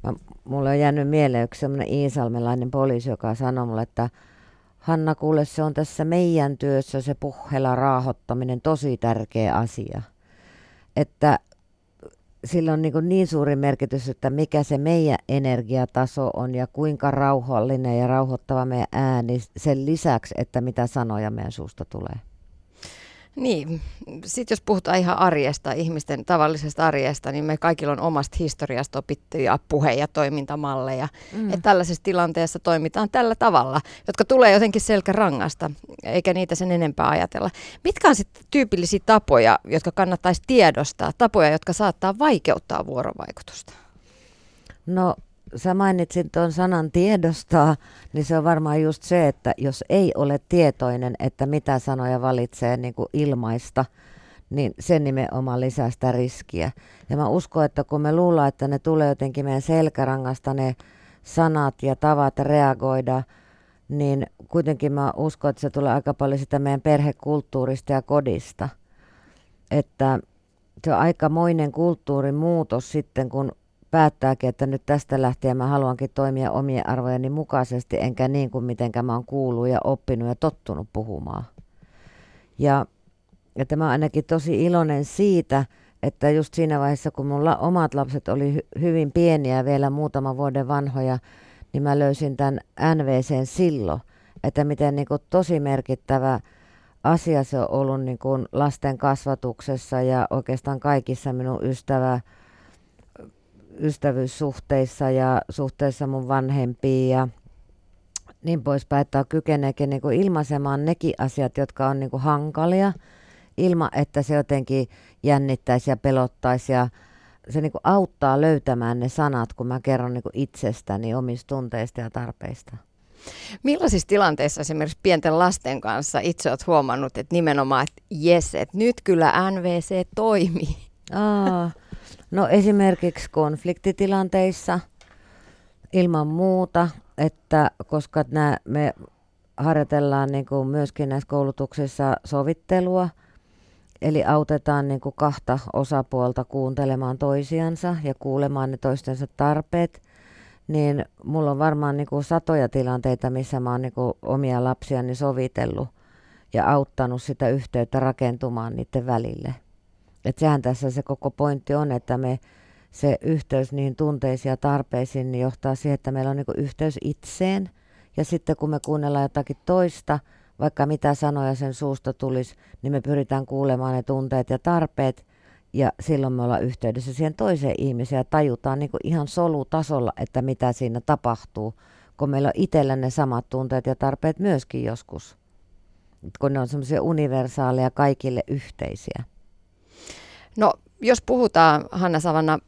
mä, mulle on jäänyt mieleen yksi semmoinen iisalmelainen poliisi, joka sanoi mulle, että Hanna, kuule, se on tässä meidän työssä se puhela raahottaminen tosi tärkeä asia. Että sillä on niin, niin suuri merkitys, että mikä se meidän energiataso on ja kuinka rauhallinen ja rauhoittava meidän ääni sen lisäksi, että mitä sanoja meidän suusta tulee. Niin, sitten jos puhutaan ihan arjesta, ihmisten tavallisesta arjesta, niin me kaikilla on omasta historiasta opittuja puhe- ja toimintamalleja. Mm. Että tällaisessa tilanteessa toimitaan tällä tavalla, jotka tulee jotenkin selkärangasta, eikä niitä sen enempää ajatella. Mitkä on sitten tyypillisiä tapoja, jotka kannattaisi tiedostaa, tapoja, jotka saattaa vaikeuttaa vuorovaikutusta? No sä mainitsit tuon sanan tiedostaa, niin se on varmaan just se, että jos ei ole tietoinen, että mitä sanoja valitsee niin kuin ilmaista, niin se nimenomaan lisää sitä riskiä. Ja mä uskon, että kun me luullaan, että ne tulee jotenkin meidän selkärangasta ne sanat ja tavat reagoida, niin kuitenkin mä uskon, että se tulee aika paljon sitä meidän perhekulttuurista ja kodista. Että se on aikamoinen kulttuurin muutos sitten, kun päättääkin, että nyt tästä lähtien mä haluankin toimia omien arvojeni mukaisesti, enkä niin kuin mitenkä mä oon kuullut ja oppinut ja tottunut puhumaan. Ja että mä oon ainakin tosi iloinen siitä, että just siinä vaiheessa, kun mun la- omat lapset oli hy- hyvin pieniä, vielä muutama vuoden vanhoja, niin mä löysin tämän NVCn silloin, että miten niin kuin tosi merkittävä asia se on ollut niin kuin lasten kasvatuksessa ja oikeastaan kaikissa minun ystävä ystävyyssuhteissa ja suhteessa mun vanhempiin ja niin poispäin, että kykeneekin niin kuin ilmaisemaan nekin asiat, jotka on niin kuin hankalia, ilman että se jotenkin jännittäisi ja pelottaisi ja se niin kuin auttaa löytämään ne sanat, kun mä kerron niin kuin itsestäni, omista tunteista ja tarpeista. Millaisissa tilanteissa esimerkiksi pienten lasten kanssa itse olet huomannut, että nimenomaan, että jes, että nyt kyllä NVC toimii? Aa, No esimerkiksi konfliktitilanteissa ilman muuta, että koska nää, me harjoitellaan niin kuin myöskin näissä koulutuksissa sovittelua, eli autetaan niin kuin kahta osapuolta kuuntelemaan toisiansa ja kuulemaan ne toistensa tarpeet, niin mulla on varmaan niin kuin satoja tilanteita, missä mä oon niin kuin omia lapsiani sovitellut ja auttanut sitä yhteyttä rakentumaan niiden välille. Että sehän tässä se koko pointti on, että me se yhteys niin tunteisiin ja tarpeisiin niin johtaa siihen, että meillä on niin yhteys itseen. Ja sitten kun me kuunnellaan jotakin toista, vaikka mitä sanoja sen suusta tulisi, niin me pyritään kuulemaan ne tunteet ja tarpeet. Ja silloin me ollaan yhteydessä siihen toiseen ihmiseen ja tajutaan niin ihan solutasolla, että mitä siinä tapahtuu, kun meillä on itsellä ne samat tunteet ja tarpeet myöskin joskus. Kun ne on semmoisia universaaleja kaikille yhteisiä. No, jos puhutaan, Hanna Savanna,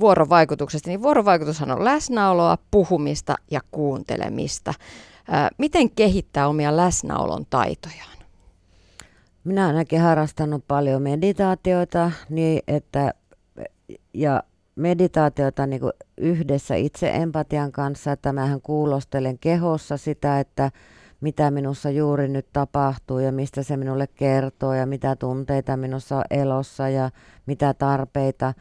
vuorovaikutuksesta, niin vuorovaikutushan on läsnäoloa, puhumista ja kuuntelemista. Miten kehittää omia läsnäolon taitojaan? Minä ainakin harrastanut paljon meditaatioita niin, että, ja meditaatiota niin yhdessä itse empatian kanssa, että mähän kuulostelen kehossa sitä, että mitä minussa juuri nyt tapahtuu ja mistä se minulle kertoo ja mitä tunteita minussa on elossa ja mitä tarpeita.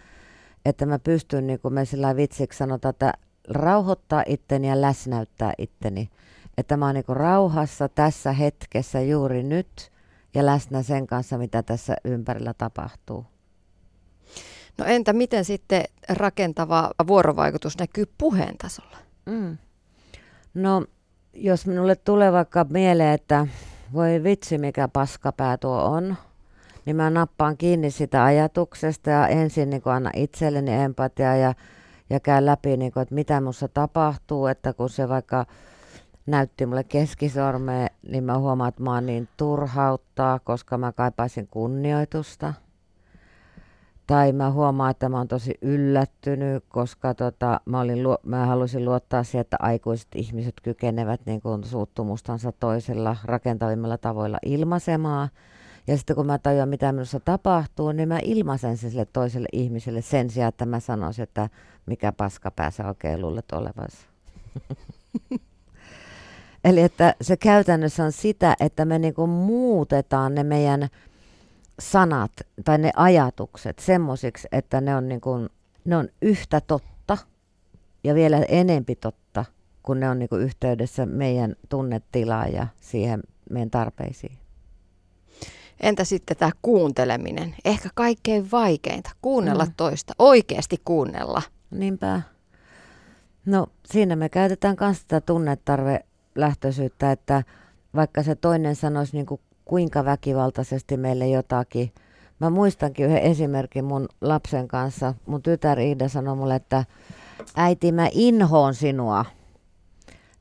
Että mä pystyn, niin kuin me sillä vitsiksi sanotaan, että rauhoittaa itteni ja läsnäyttää itteni. Että mä oon niin rauhassa tässä hetkessä juuri nyt ja läsnä sen kanssa, mitä tässä ympärillä tapahtuu. No entä miten sitten rakentava vuorovaikutus näkyy puheen tasolla? Mm. No jos minulle tulee vaikka mieleen, että voi vitsi mikä paskapää tuo on, niin mä nappaan kiinni sitä ajatuksesta ja ensin niin anna itselleni empatia ja, ja käyn läpi, niin kuin, että mitä minussa tapahtuu, että kun se vaikka näytti mulle keskisormeen, niin mä huomaan, että mä oon niin turhauttaa, koska mä kaipaisin kunnioitusta. Tai mä huomaan, että mä oon tosi yllättynyt, koska tota, mä, olin, mä halusin luottaa siihen, että aikuiset ihmiset kykenevät niin kuin suuttumustansa toisella rakentavimmilla tavoilla ilmaisemaan. Ja sitten kun mä tajuan, mitä minussa tapahtuu, niin mä ilmaisen sen sille toiselle ihmiselle sen sijaan, että mä sanoisin, että mikä paska päässä oikein luulet olevasi. Eli että se käytännössä on sitä, että me niin kuin muutetaan ne meidän sanat tai ne ajatukset semmoisiksi, että ne on, niin kuin, ne on yhtä totta ja vielä enempi totta, kun ne on niin kuin yhteydessä meidän tunnetilaan ja siihen meidän tarpeisiin. Entä sitten tämä kuunteleminen? Ehkä kaikkein vaikeinta. Kuunnella mm. toista. Oikeasti kuunnella. Niinpä. No siinä me käytetään myös tätä tunnetarve-lähtöisyyttä, että vaikka se toinen sanoisi niin kuin kuinka väkivaltaisesti meille jotakin. Mä muistankin yhden esimerkin mun lapsen kanssa. Mun tytär Iida sanoi mulle, että äiti mä inhoon sinua.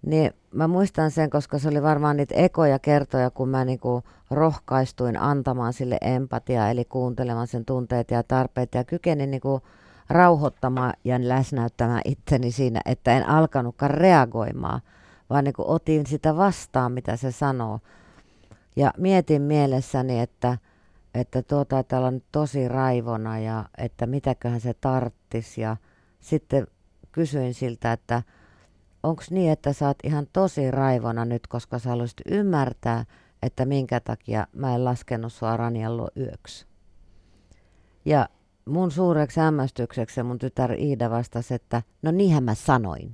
Niin mä muistan sen, koska se oli varmaan niitä ekoja kertoja, kun mä niinku rohkaistuin antamaan sille empatiaa, eli kuuntelemaan sen tunteet ja tarpeet ja kykenin niinku rauhoittamaan ja läsnäyttämään itteni siinä, että en alkanutkaan reagoimaan, vaan niinku otin sitä vastaan, mitä se sanoo. Ja mietin mielessäni, että, että tuota, täällä on tosi raivona ja että mitäköhän se tarttis ja sitten kysyin siltä, että onko niin, että sä oot ihan tosi raivona nyt, koska sä haluaisit ymmärtää, että minkä takia mä en laskenut sua Ranjallo yöksi. Ja mun suureksi hämmästykseksi mun tytär Iida vastasi, että no niinhän mä sanoin.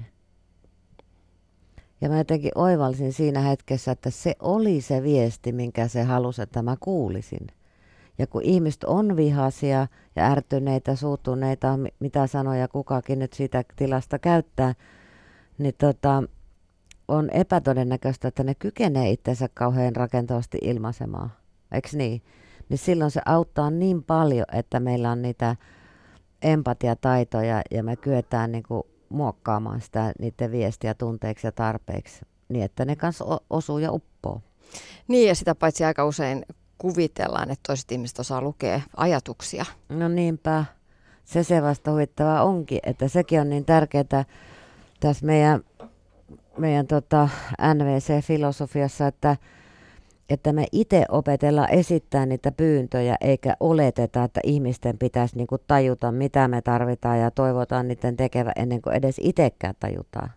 Ja mä jotenkin oivalsin siinä hetkessä, että se oli se viesti, minkä se halusi, että mä kuulisin. Ja kun ihmiset on vihaisia ja ärtyneitä, suutuneita, mitä sanoja kukakin nyt siitä tilasta käyttää, niin tota, on epätodennäköistä, että ne kykenee itsensä kauhean rakentavasti ilmaisemaan. Eikö niin? Niin silloin se auttaa niin paljon, että meillä on niitä empatiataitoja ja me kyetään niin kuin muokkaamaan sitä niiden viestiä tunteeksi ja tarpeeksi niin, että ne kanssa osuu ja uppoo. Niin ja sitä paitsi aika usein kuvitellaan, että toiset ihmiset osaa lukea ajatuksia. No niinpä. Se se vasta huvittavaa onkin, että sekin on niin tärkeää tässä meidän, meidän tota NVC-filosofiassa, että, että me itse opetellaan esittää niitä pyyntöjä, eikä oleteta, että ihmisten pitäisi niinku tajuta, mitä me tarvitaan ja toivotaan niiden tekevä ennen kuin edes itsekään tajutaan.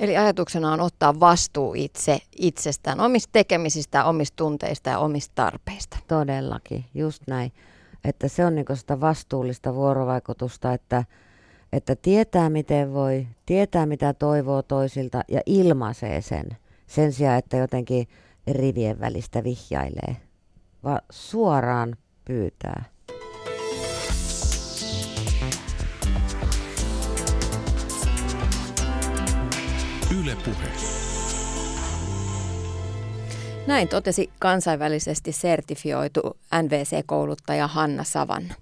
Eli ajatuksena on ottaa vastuu itse itsestään, omista tekemisistä, omista tunteista ja omista tarpeista. Todellakin, just näin. Että se on niinku sitä vastuullista vuorovaikutusta, että, että tietää miten voi, tietää mitä toivoo toisilta ja ilmaisee sen. Sen sijaan, että jotenkin rivien välistä vihjailee, vaan suoraan pyytää. Yle Puhe. Näin totesi kansainvälisesti sertifioitu NVC-kouluttaja Hanna Savanna.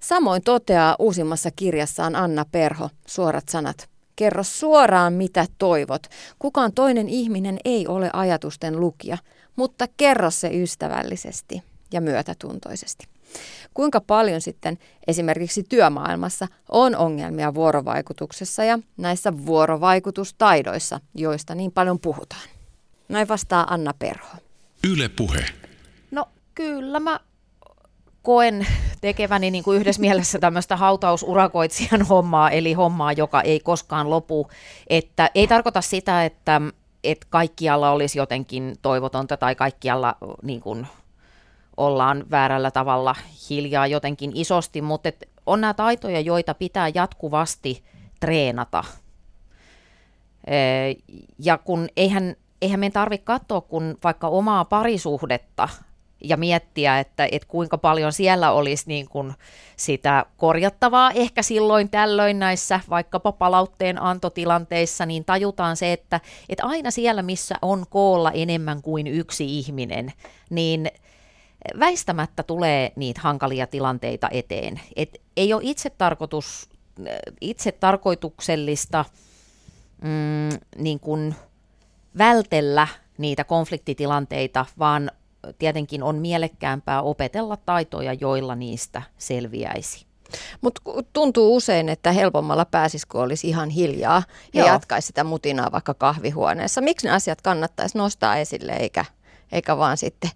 Samoin toteaa uusimmassa kirjassaan Anna Perho, suorat sanat. Kerro suoraan, mitä toivot. Kukaan toinen ihminen ei ole ajatusten lukija, mutta kerro se ystävällisesti ja myötätuntoisesti. Kuinka paljon sitten esimerkiksi työmaailmassa on ongelmia vuorovaikutuksessa ja näissä vuorovaikutustaidoissa, joista niin paljon puhutaan? Näin vastaa Anna Perho. Yle Puhe. No kyllä mä koen tekeväni niin kuin yhdessä mielessä tämmöistä hautausurakoitsijan hommaa, eli hommaa, joka ei koskaan lopu. Että ei tarkoita sitä, että, että kaikkialla olisi jotenkin toivotonta tai kaikkialla niin kuin ollaan väärällä tavalla hiljaa jotenkin isosti, mutta et on nämä taitoja, joita pitää jatkuvasti treenata. Ja kun eihän, eihän meidän tarvitse katsoa kun vaikka omaa parisuhdetta ja miettiä, että, että kuinka paljon siellä olisi niin kuin sitä korjattavaa ehkä silloin tällöin näissä vaikkapa palautteen antotilanteissa, niin tajutaan se, että, että aina siellä, missä on koolla enemmän kuin yksi ihminen, niin – väistämättä tulee niitä hankalia tilanteita eteen. Et ei ole itse, tarkoitus, itse tarkoituksellista mm, niin kuin vältellä niitä konfliktitilanteita, vaan tietenkin on mielekkäämpää opetella taitoja, joilla niistä selviäisi. Mutta tuntuu usein, että helpommalla pääsisi, kun olisi ihan hiljaa ja Joo. jatkaisi sitä mutinaa vaikka kahvihuoneessa. Miksi ne asiat kannattaisi nostaa esille, eikä, eikä vaan sitten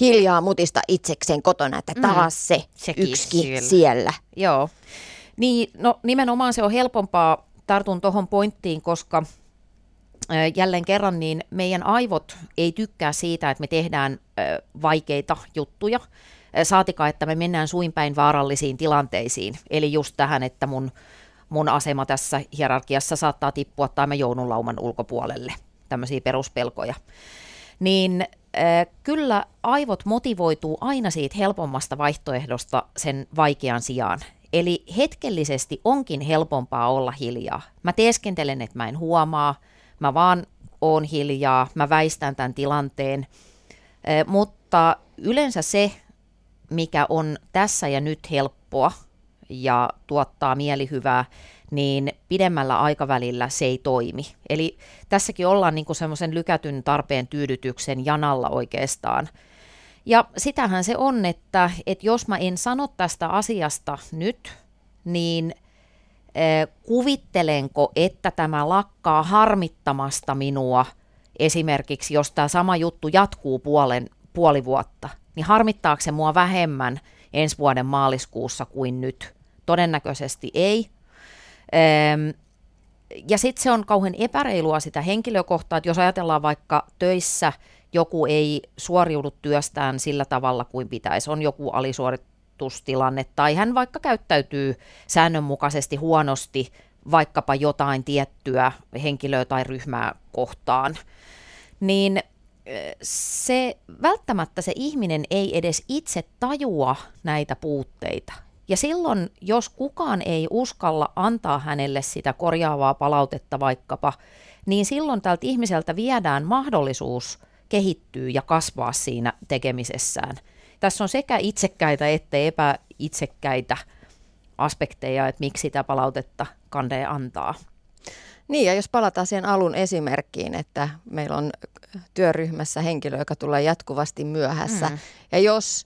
hiljaa mutista itsekseen kotona, että mm. taas se Sekin yksikin siellä. siellä. Joo. Niin, no nimenomaan se on helpompaa, tartun tuohon pointtiin, koska jälleen kerran niin meidän aivot ei tykkää siitä, että me tehdään vaikeita juttuja, saatika, että me mennään suinpäin vaarallisiin tilanteisiin. Eli just tähän, että mun, mun asema tässä hierarkiassa saattaa tippua tai mä joudun lauman ulkopuolelle. Tämmöisiä peruspelkoja. Niin kyllä aivot motivoituu aina siitä helpommasta vaihtoehdosta sen vaikean sijaan. Eli hetkellisesti onkin helpompaa olla hiljaa. Mä teeskentelen, että mä en huomaa, mä vaan oon hiljaa, mä väistän tämän tilanteen. Mutta yleensä se, mikä on tässä ja nyt helppoa ja tuottaa mielihyvää, niin pidemmällä aikavälillä se ei toimi. Eli tässäkin ollaan niin semmoisen lykätyn tarpeen tyydytyksen janalla oikeastaan. Ja sitähän se on, että, että jos mä en sano tästä asiasta nyt, niin kuvittelenko, että tämä lakkaa harmittamasta minua esimerkiksi, jos tämä sama juttu jatkuu puolen, puoli vuotta, niin harmittaako se mua vähemmän ensi vuoden maaliskuussa kuin nyt? Todennäköisesti ei, ja sitten se on kauhean epäreilua sitä henkilökohtaa, että jos ajatellaan vaikka töissä joku ei suoriudu työstään sillä tavalla kuin pitäisi, on joku alisuoritustilanne tai hän vaikka käyttäytyy säännönmukaisesti huonosti vaikkapa jotain tiettyä henkilöä tai ryhmää kohtaan, niin se välttämättä se ihminen ei edes itse tajua näitä puutteita. Ja silloin, jos kukaan ei uskalla antaa hänelle sitä korjaavaa palautetta vaikkapa, niin silloin tältä ihmiseltä viedään mahdollisuus kehittyä ja kasvaa siinä tekemisessään. Tässä on sekä itsekkäitä että epäitsekkäitä aspekteja, että miksi sitä palautetta kandee antaa. Niin, ja jos palataan siihen alun esimerkkiin, että meillä on työryhmässä henkilö, joka tulee jatkuvasti myöhässä, mm. ja jos,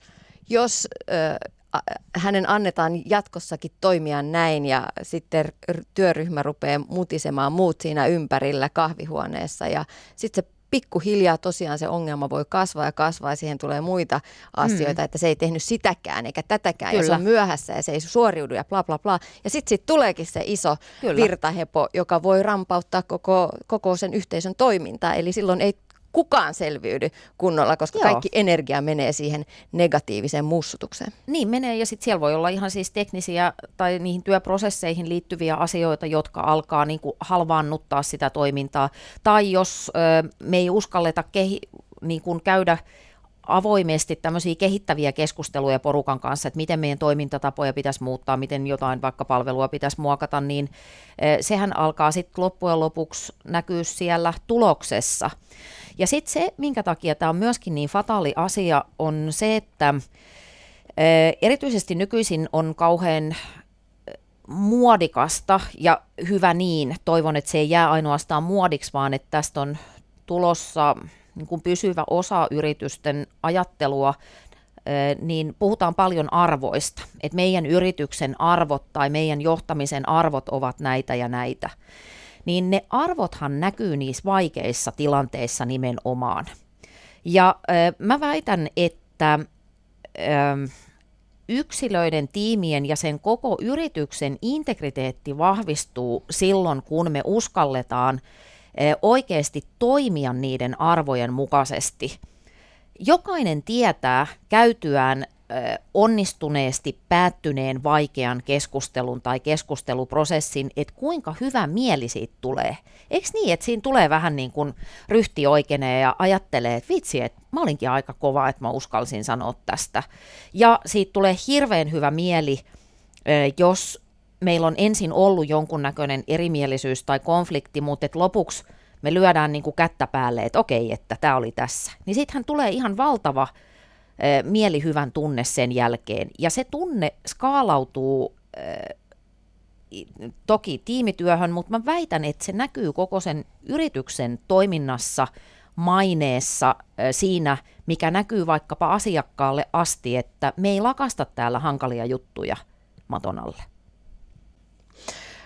jos äh, hänen annetaan jatkossakin toimia näin ja sitten työryhmä rupeaa mutisemaan muut siinä ympärillä kahvihuoneessa ja sitten se pikkuhiljaa tosiaan se ongelma voi kasvaa ja kasvaa ja siihen tulee muita asioita, mm. että se ei tehnyt sitäkään eikä tätäkään Kyllä. ja se on myöhässä ja se ei suoriudu ja bla bla bla. Ja sitten sit tuleekin se iso Kyllä. virtahepo, joka voi rampauttaa koko, koko sen yhteisön toimintaa. Eli silloin ei kukaan selviydy kunnolla, koska Joo. kaikki energia menee siihen negatiiviseen mussutukseen. Niin menee ja sitten siellä voi olla ihan siis teknisiä tai niihin työprosesseihin liittyviä asioita, jotka alkaa niin kuin halvaannuttaa sitä toimintaa. Tai jos ö, me ei uskalleta kehi, niin kuin käydä avoimesti tämmöisiä kehittäviä keskusteluja porukan kanssa, että miten meidän toimintatapoja pitäisi muuttaa, miten jotain vaikka palvelua pitäisi muokata, niin sehän alkaa sitten loppujen lopuksi näkyä siellä tuloksessa. Ja sitten se, minkä takia tämä on myöskin niin fataali asia, on se, että erityisesti nykyisin on kauhean muodikasta ja hyvä niin. Toivon, että se ei jää ainoastaan muodiksi, vaan että tästä on tulossa niin kuin pysyvä osa yritysten ajattelua, niin puhutaan paljon arvoista, että meidän yrityksen arvot tai meidän johtamisen arvot ovat näitä ja näitä niin ne arvothan näkyy niissä vaikeissa tilanteissa nimenomaan. Ja äh, mä väitän, että äh, yksilöiden, tiimien ja sen koko yrityksen integriteetti vahvistuu silloin, kun me uskalletaan oikeasti toimia niiden arvojen mukaisesti. Jokainen tietää käytyään onnistuneesti päättyneen vaikean keskustelun tai keskusteluprosessin, että kuinka hyvä mieli siitä tulee. Eikö niin, että siinä tulee vähän niin kuin ryhti oikeenee ja ajattelee, että vitsi, että mä olinkin aika kova, että mä uskalsin sanoa tästä. Ja siitä tulee hirveän hyvä mieli, jos meillä on ensin ollut jonkunnäköinen erimielisyys tai konflikti, mutta että lopuksi me lyödään niin kuin kättä päälle, että okei, että tämä oli tässä. Niin sittenhän tulee ihan valtava mielihyvän tunne sen jälkeen. Ja se tunne skaalautuu toki tiimityöhön, mutta mä väitän, että se näkyy koko sen yrityksen toiminnassa, maineessa, siinä, mikä näkyy vaikkapa asiakkaalle asti, että me ei lakasta täällä hankalia juttuja maton alle.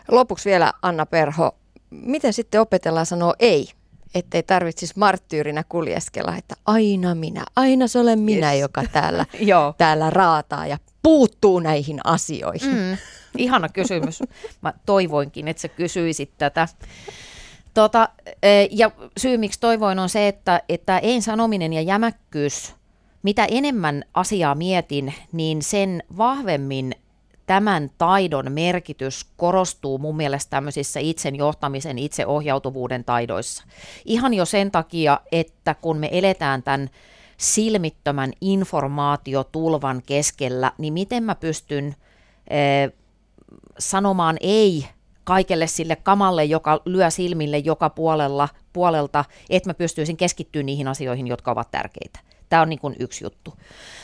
Lopuksi vielä Anna Perho, miten sitten opetellaan sanoa ei ettei tarvitsisi marttyyrinä kuljeskella, että aina minä, aina se olen minä, yes. joka täällä, täällä raataa ja puuttuu näihin asioihin. Mm, ihana kysymys. Mä toivoinkin, että sä kysyisit tätä. Tota, e, ja syy, miksi toivoin, on se, että, että ei sanominen ja jämäkkyys, mitä enemmän asiaa mietin, niin sen vahvemmin tämän taidon merkitys korostuu mun mielestä tämmöisissä itsen johtamisen, itseohjautuvuuden taidoissa. Ihan jo sen takia, että kun me eletään tämän silmittömän informaatiotulvan keskellä, niin miten mä pystyn eh, sanomaan ei kaikelle sille kamalle, joka lyö silmille joka puolella, puolelta, että mä pystyisin keskittymään niihin asioihin, jotka ovat tärkeitä. Tämä on niin kuin yksi juttu.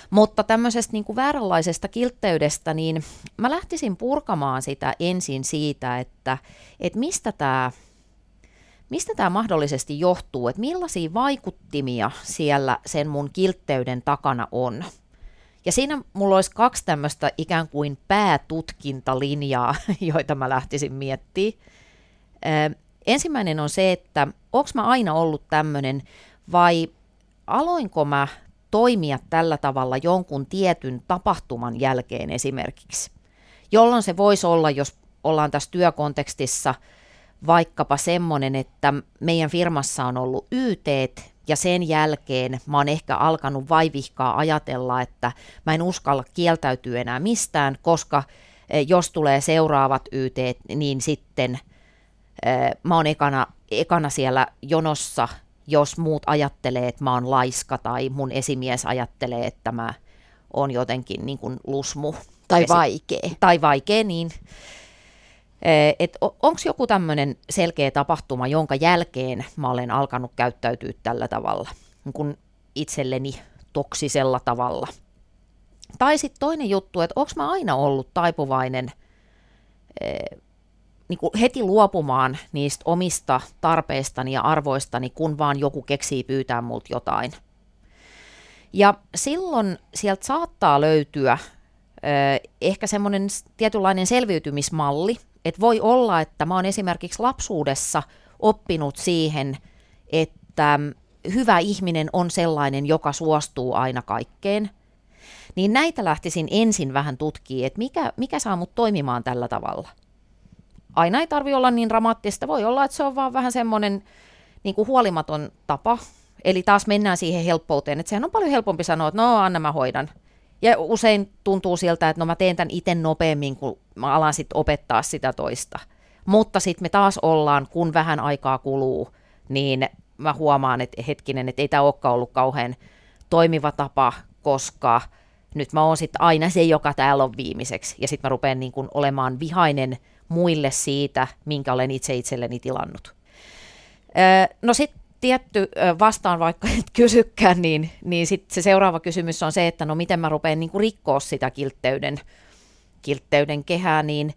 Mutta tämmöisestä niin kuin vääränlaisesta kiltteydestä, niin mä lähtisin purkamaan sitä ensin siitä, että, että mistä tämä Mistä tämä mahdollisesti johtuu, että millaisia vaikuttimia siellä sen mun kiltteyden takana on? Ja siinä mulla olisi kaksi tämmöistä ikään kuin päätutkintalinjaa, joita mä lähtisin miettimään. ensimmäinen on se, että onko mä aina ollut tämmöinen vai aloinko mä toimia tällä tavalla jonkun tietyn tapahtuman jälkeen esimerkiksi, jolloin se voisi olla, jos ollaan tässä työkontekstissa, vaikkapa semmoinen, että meidän firmassa on ollut YT ja sen jälkeen mä oon ehkä alkanut vaivihkaa ajatella, että mä en uskalla kieltäytyä enää mistään, koska eh, jos tulee seuraavat YT, niin sitten eh, mä oon ekana, ekana siellä jonossa jos muut ajattelee, että mä oon laiska tai mun esimies ajattelee, että mä oon jotenkin niin kuin lusmu. Tai vaikea. Tai vaikea, niin. Et onko joku tämmöinen selkeä tapahtuma, jonka jälkeen mä olen alkanut käyttäytyä tällä tavalla, niin kuin itselleni toksisella tavalla. Tai sitten toinen juttu, että onko mä aina ollut taipuvainen niin kuin heti luopumaan niistä omista tarpeistani ja arvoistani, kun vaan joku keksii pyytää multa jotain. Ja silloin sieltä saattaa löytyä eh, ehkä semmoinen tietynlainen selviytymismalli, että voi olla, että mä oon esimerkiksi lapsuudessa oppinut siihen, että hyvä ihminen on sellainen, joka suostuu aina kaikkeen. Niin näitä lähtisin ensin vähän tutkimaan, että mikä, mikä saa mut toimimaan tällä tavalla aina ei tarvi olla niin dramaattista. Voi olla, että se on vaan vähän semmoinen niin kuin huolimaton tapa. Eli taas mennään siihen helppouteen, että sehän on paljon helpompi sanoa, että no anna mä hoidan. Ja usein tuntuu siltä, että no mä teen tämän itse nopeammin, kun mä alan sitten opettaa sitä toista. Mutta sitten me taas ollaan, kun vähän aikaa kuluu, niin mä huomaan, että hetkinen, että ei tämä olekaan ollut kauhean toimiva tapa, koska nyt mä oon sitten aina se, joka täällä on viimeiseksi. Ja sitten mä rupean niin kun olemaan vihainen muille siitä, minkä olen itse itselleni tilannut. No sitten tietty vastaan, vaikka et kysykään, niin, niin sit se seuraava kysymys on se, että no miten mä rupean niin rikkoa sitä kiltteyden, kiltteyden kehää, niin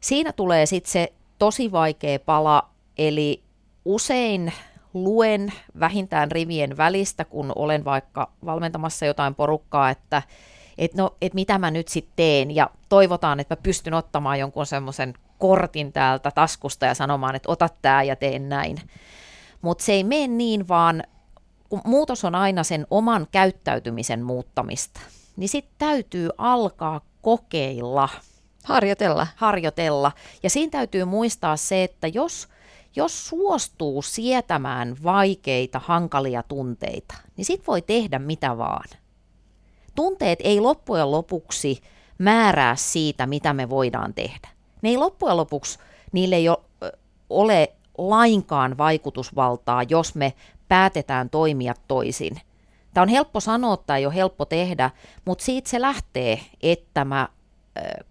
siinä tulee sitten se tosi vaikea pala, eli usein luen vähintään rivien välistä, kun olen vaikka valmentamassa jotain porukkaa, että et no, et mitä mä nyt sitten teen, ja toivotaan, että mä pystyn ottamaan jonkun semmoisen kortin täältä taskusta ja sanomaan, että ota tämä ja teen näin. Mutta se ei mene niin, vaan kun muutos on aina sen oman käyttäytymisen muuttamista, niin sitten täytyy alkaa kokeilla. Harjoitella. Harjoitella. Ja siinä täytyy muistaa se, että jos, jos suostuu sietämään vaikeita, hankalia tunteita, niin sit voi tehdä mitä vaan. Tunteet ei loppujen lopuksi määrää siitä, mitä me voidaan tehdä ne ei loppujen lopuksi, niille ei ole lainkaan vaikutusvaltaa, jos me päätetään toimia toisin. Tämä on helppo sanoa tai jo helppo tehdä, mutta siitä se lähtee, että mä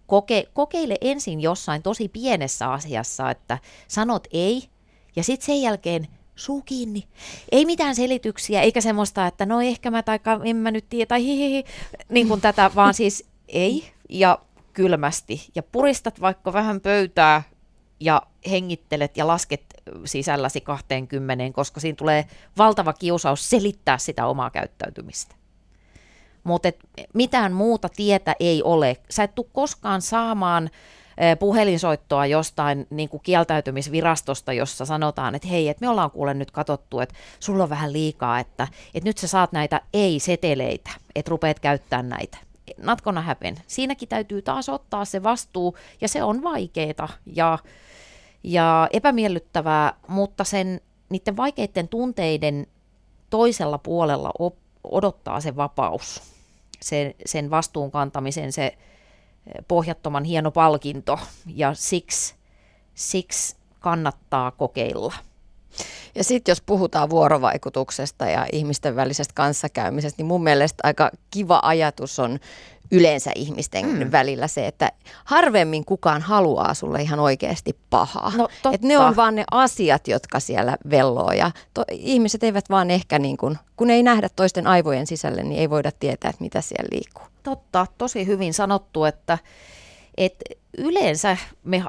koke, kokeile ensin jossain tosi pienessä asiassa, että sanot ei, ja sitten sen jälkeen suu kiinni. Ei mitään selityksiä, eikä semmoista, että no ehkä mä tai en mä nyt tiedä, tai hihihi, niin kuin tätä, vaan siis ei. Ja kylmästi ja puristat vaikka vähän pöytää ja hengittelet ja lasket sisälläsi 20, koska siinä tulee valtava kiusaus selittää sitä omaa käyttäytymistä. Mutta mitään muuta tietä ei ole. Sä et tule koskaan saamaan puhelinsoittoa jostain niin kuin kieltäytymisvirastosta, jossa sanotaan, että hei, että me ollaan kuule nyt katsottu, että sulla on vähän liikaa, että, että nyt sä saat näitä ei-seteleitä, että rupeat käyttämään näitä not gonna happen. Siinäkin täytyy taas ottaa se vastuu, ja se on vaikeaa ja, ja epämiellyttävää, mutta sen niiden vaikeiden tunteiden toisella puolella op, odottaa se vapaus, se, sen vastuun kantamisen, se pohjattoman hieno palkinto, ja siksi, siksi kannattaa kokeilla. Ja sitten jos puhutaan vuorovaikutuksesta ja ihmisten välisestä kanssakäymisestä, niin mun mielestä aika kiva ajatus on yleensä ihmisten mm. välillä se, että harvemmin kukaan haluaa sulle ihan oikeasti pahaa. No, Et ne on vaan ne asiat, jotka siellä velloo ja to, ihmiset eivät vaan ehkä niin kuin, kun ei nähdä toisten aivojen sisälle, niin ei voida tietää, että mitä siellä liikkuu. Totta, tosi hyvin sanottu, että, että yleensä me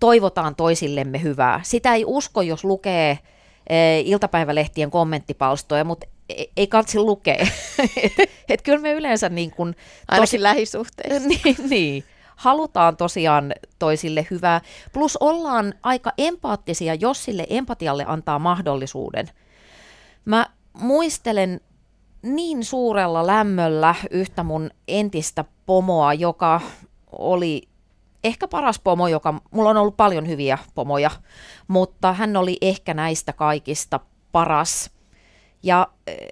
toivotaan toisillemme hyvää. Sitä ei usko, jos lukee e, iltapäivälehtien kommenttipalstoja, mutta ei, ei katsi lukea. et, et kyllä me yleensä niin kuin... Ainakin lähisuhteissa. niin, niin. Halutaan tosiaan toisille hyvää. Plus ollaan aika empaattisia, jos sille empatialle antaa mahdollisuuden. Mä muistelen niin suurella lämmöllä yhtä mun entistä pomoa, joka oli ehkä paras pomo, joka, mulla on ollut paljon hyviä pomoja, mutta hän oli ehkä näistä kaikista paras. Ja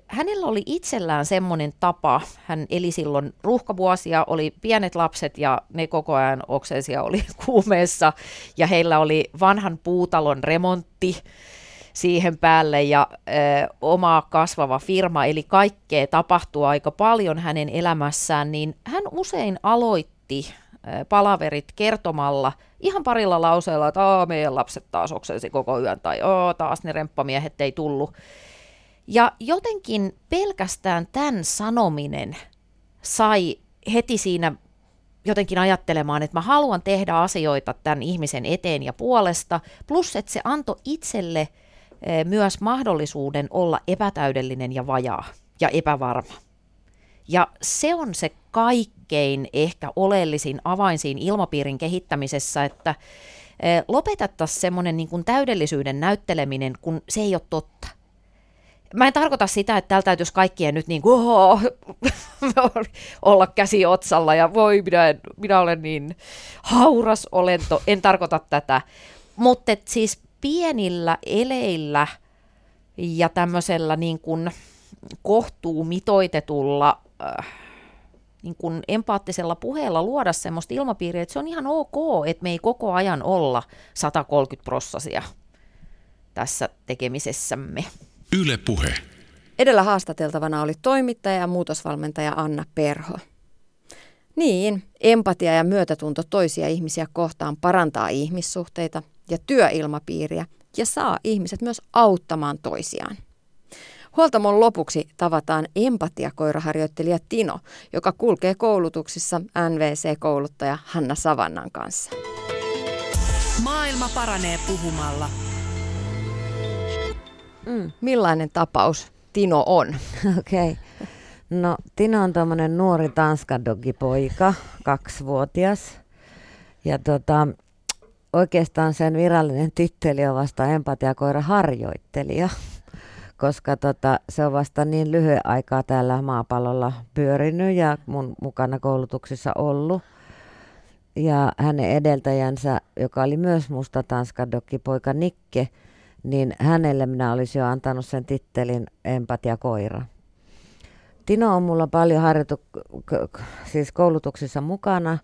hänellä oli itsellään semmoinen tapa, hän eli silloin ruuhkavuosia, oli pienet lapset ja ne koko ajan oksensia oli kuumeessa. Ja heillä oli vanhan puutalon remontti siihen päälle ja ö, oma kasvava firma, eli kaikkea tapahtuu aika paljon hänen elämässään, niin hän usein aloitti palaverit kertomalla ihan parilla lauseella, että meidän lapset taas oksensi koko yön tai taas ne remppamiehet ei tullut. Ja jotenkin pelkästään tämän sanominen sai heti siinä jotenkin ajattelemaan, että mä haluan tehdä asioita tämän ihmisen eteen ja puolesta, plus että se antoi itselle myös mahdollisuuden olla epätäydellinen ja vajaa ja epävarma. Ja se on se kaikkein ehkä oleellisin avain siinä ilmapiirin kehittämisessä, että lopetettaisiin semmoinen niin täydellisyyden näytteleminen, kun se ei ole totta. Mä en tarkoita sitä, että täällä täytyisi kaikkien nyt niin kuin, oho, olla käsi otsalla ja voi, minä, minä olen niin hauras olento. En tarkoita tätä. Mutta siis pienillä eleillä ja tämmöisellä niin kuin kohtuu mitoitetulla äh, niin kuin empaattisella puheella luoda semmoista ilmapiiriä, että se on ihan ok, että me ei koko ajan olla 130 prossasia tässä tekemisessämme. Yle Puhe. Edellä haastateltavana oli toimittaja ja muutosvalmentaja Anna Perho. Niin, empatia ja myötätunto toisia ihmisiä kohtaan parantaa ihmissuhteita ja työilmapiiriä ja saa ihmiset myös auttamaan toisiaan. Huoltamon lopuksi tavataan empatiakoiraharjoittelija Tino, joka kulkee koulutuksissa NVC-kouluttaja Hanna Savannan kanssa. Maailma paranee puhumalla. Mm, millainen tapaus Tino on? Okei. Okay. No Tino on tuommoinen nuori tanskadogipoika, kaksivuotias. Ja tota, oikeastaan sen virallinen titteli on vasta empatiakoira harjoittelija koska tota, se on vasta niin lyhyen aikaa täällä maapallolla pyörinyt ja mun mukana koulutuksissa ollut. Ja hänen edeltäjänsä, joka oli myös musta tanskadokkipoika Nikke, niin hänelle minä olisin jo antanut sen tittelin empatiakoira. Tino on mulla paljon harjoitu, siis koulutuksissa mukana.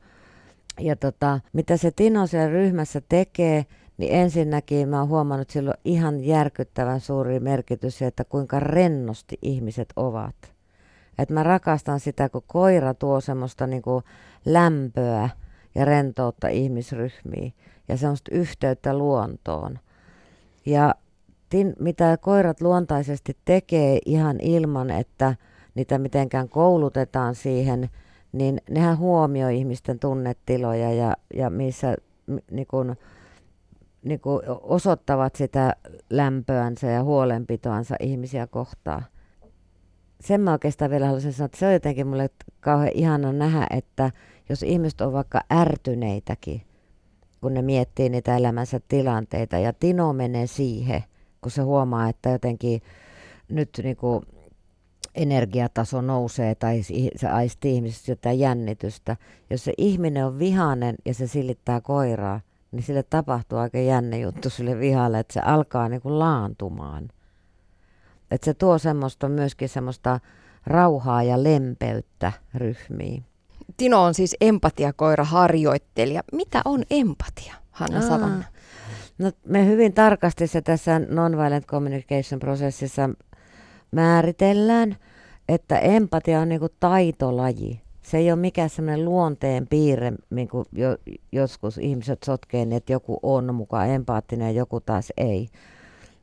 Ja tota, mitä se Tino siellä ryhmässä tekee, niin ensinnäkin mä oon huomannut silloin ihan järkyttävän suuri merkitys että kuinka rennosti ihmiset ovat. Et mä rakastan sitä, kun koira tuo semmoista niinku lämpöä ja rentoutta ihmisryhmiin ja semmoista yhteyttä luontoon. Ja tin, mitä koirat luontaisesti tekee ihan ilman, että niitä mitenkään koulutetaan siihen, niin nehän huomioi ihmisten tunnetiloja ja, ja missä niin kun, niin kuin osoittavat sitä lämpöänsä ja huolenpitoansa ihmisiä kohtaan. Sen mä oikeastaan vielä haluaisin sanoa, että se on jotenkin mulle kauhean ihana nähdä, että jos ihmiset on vaikka ärtyneitäkin, kun ne miettii niitä elämänsä tilanteita, ja Tino menee siihen, kun se huomaa, että jotenkin nyt niin kuin energiataso nousee tai se aistii ihmisistä jotain jännitystä. Jos se ihminen on vihainen ja se silittää koiraa, niin sille tapahtuu aika jänne juttu sille vihalle, että se alkaa niin kuin laantumaan. Että se tuo semmoista myöskin semmoista rauhaa ja lempeyttä ryhmiin. Tino on siis empatiakoira harjoittelija. Mitä on empatia, Hanna Savanna? No, me hyvin tarkasti se tässä nonviolent communication-prosessissa määritellään, että empatia on niinku taitolaji. Se ei ole mikään semmoinen luonteen piirre, niin kuin jo, joskus ihmiset sotkee, niin että joku on mukaan empaattinen ja joku taas ei.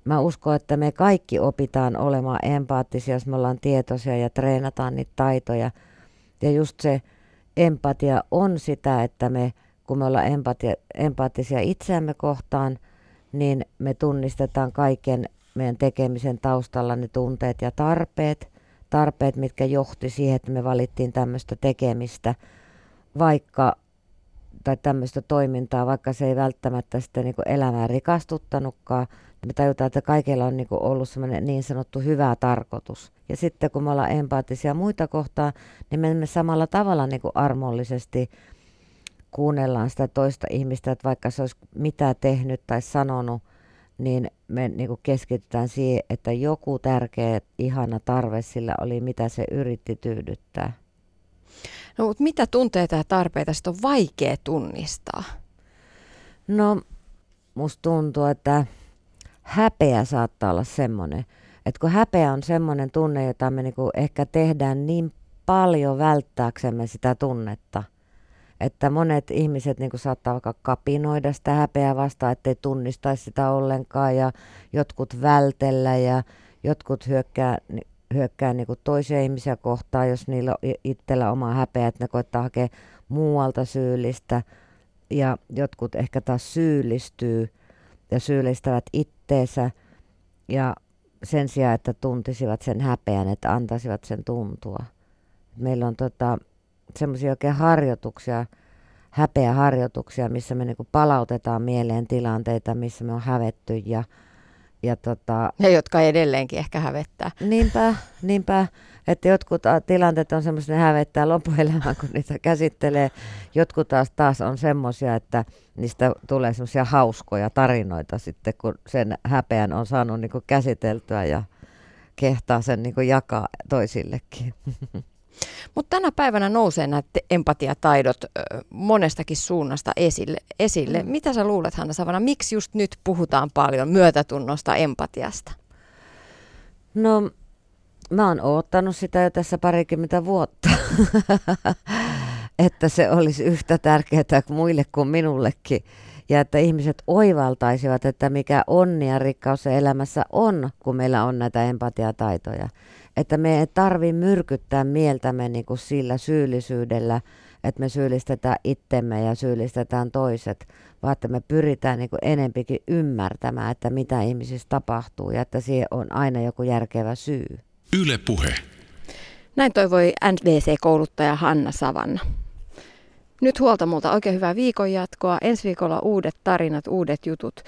Mä uskon, että me kaikki opitaan olemaan empaattisia, jos me ollaan tietoisia ja treenataan niitä taitoja. Ja just se empatia on sitä, että me, kun me ollaan empatia, empaattisia itseämme kohtaan, niin me tunnistetaan kaiken meidän tekemisen taustalla ne tunteet ja tarpeet, tarpeet, mitkä johti siihen, että me valittiin tämmöistä tekemistä, vaikka tai tämmöistä toimintaa, vaikka se ei välttämättä sitten niin elämää rikastuttanutkaan, me tajutaan, että kaikilla on niin ollut semmoinen niin sanottu hyvä tarkoitus. Ja sitten kun me ollaan empaattisia muita kohtaan, niin me samalla tavalla niin armollisesti kuunnellaan sitä toista ihmistä, että vaikka se olisi mitä tehnyt tai sanonut, niin me niin keskitytään siihen, että joku tärkeä, ihana tarve sillä oli, mitä se yritti tyydyttää. No, mutta mitä tunteita ja tarpeita sitten on vaikea tunnistaa? No, musta tuntuu, että häpeä saattaa olla semmoinen, että kun häpeä on semmoinen tunne, jota me niinku ehkä tehdään niin paljon välttääksemme sitä tunnetta, että monet ihmiset niin saattaa vaikka kapinoida sitä häpeää vastaan, ettei tunnistaisi sitä ollenkaan ja jotkut vältellä ja jotkut hyökkää, hyökkää niin toisia ihmisiä kohtaan, jos niillä on itsellä oma häpeä, että ne koittaa hakea muualta syyllistä ja jotkut ehkä taas syyllistyy ja syyllistävät itteensä ja sen sijaan, että tuntisivat sen häpeän, että antaisivat sen tuntua. Meillä on tota, semmoisia oikein harjoituksia, häpeäharjoituksia, missä me niinku palautetaan mieleen tilanteita, missä me on hävetty ja ja, tota, ja jotka edelleenkin ehkä hävettää. Niinpä, niinpä. Että jotkut tilanteet on semmoisia, ne hävettää loppuelämään, kun niitä käsittelee. Jotkut taas, taas on semmoisia, että niistä tulee semmoisia hauskoja tarinoita sitten, kun sen häpeän on saanut niin käsiteltyä ja kehtaa sen niin jakaa toisillekin. Mutta tänä päivänä nousee nämä empatiataidot monestakin suunnasta esille. esille. Mm. Mitä sä luulet, Hanna Savana, miksi just nyt puhutaan paljon myötätunnosta empatiasta? No, mä oon oottanut sitä jo tässä parikymmentä vuotta, että se olisi yhtä tärkeää muille kuin minullekin. Ja että ihmiset oivaltaisivat, että mikä onni ja rikkaus elämässä on, kun meillä on näitä empatiataitoja että me ei tarvi myrkyttää mieltämme niin kuin sillä syyllisyydellä, että me syyllistetään itsemme ja syyllistetään toiset, vaan että me pyritään niin kuin enempikin ymmärtämään, että mitä ihmisissä tapahtuu ja että siihen on aina joku järkevä syy. Yle puhe. Näin toivoi NVC-kouluttaja Hanna Savanna. Nyt huolta multa oikein hyvää viikon jatkoa. Ensi viikolla uudet tarinat, uudet jutut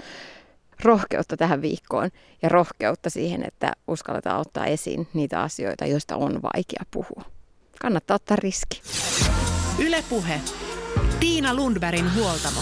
rohkeutta tähän viikkoon ja rohkeutta siihen, että uskalletaan ottaa esiin niitä asioita, joista on vaikea puhua. Kannattaa ottaa riski. Ylepuhe. Tiina Lundbergin huoltamo.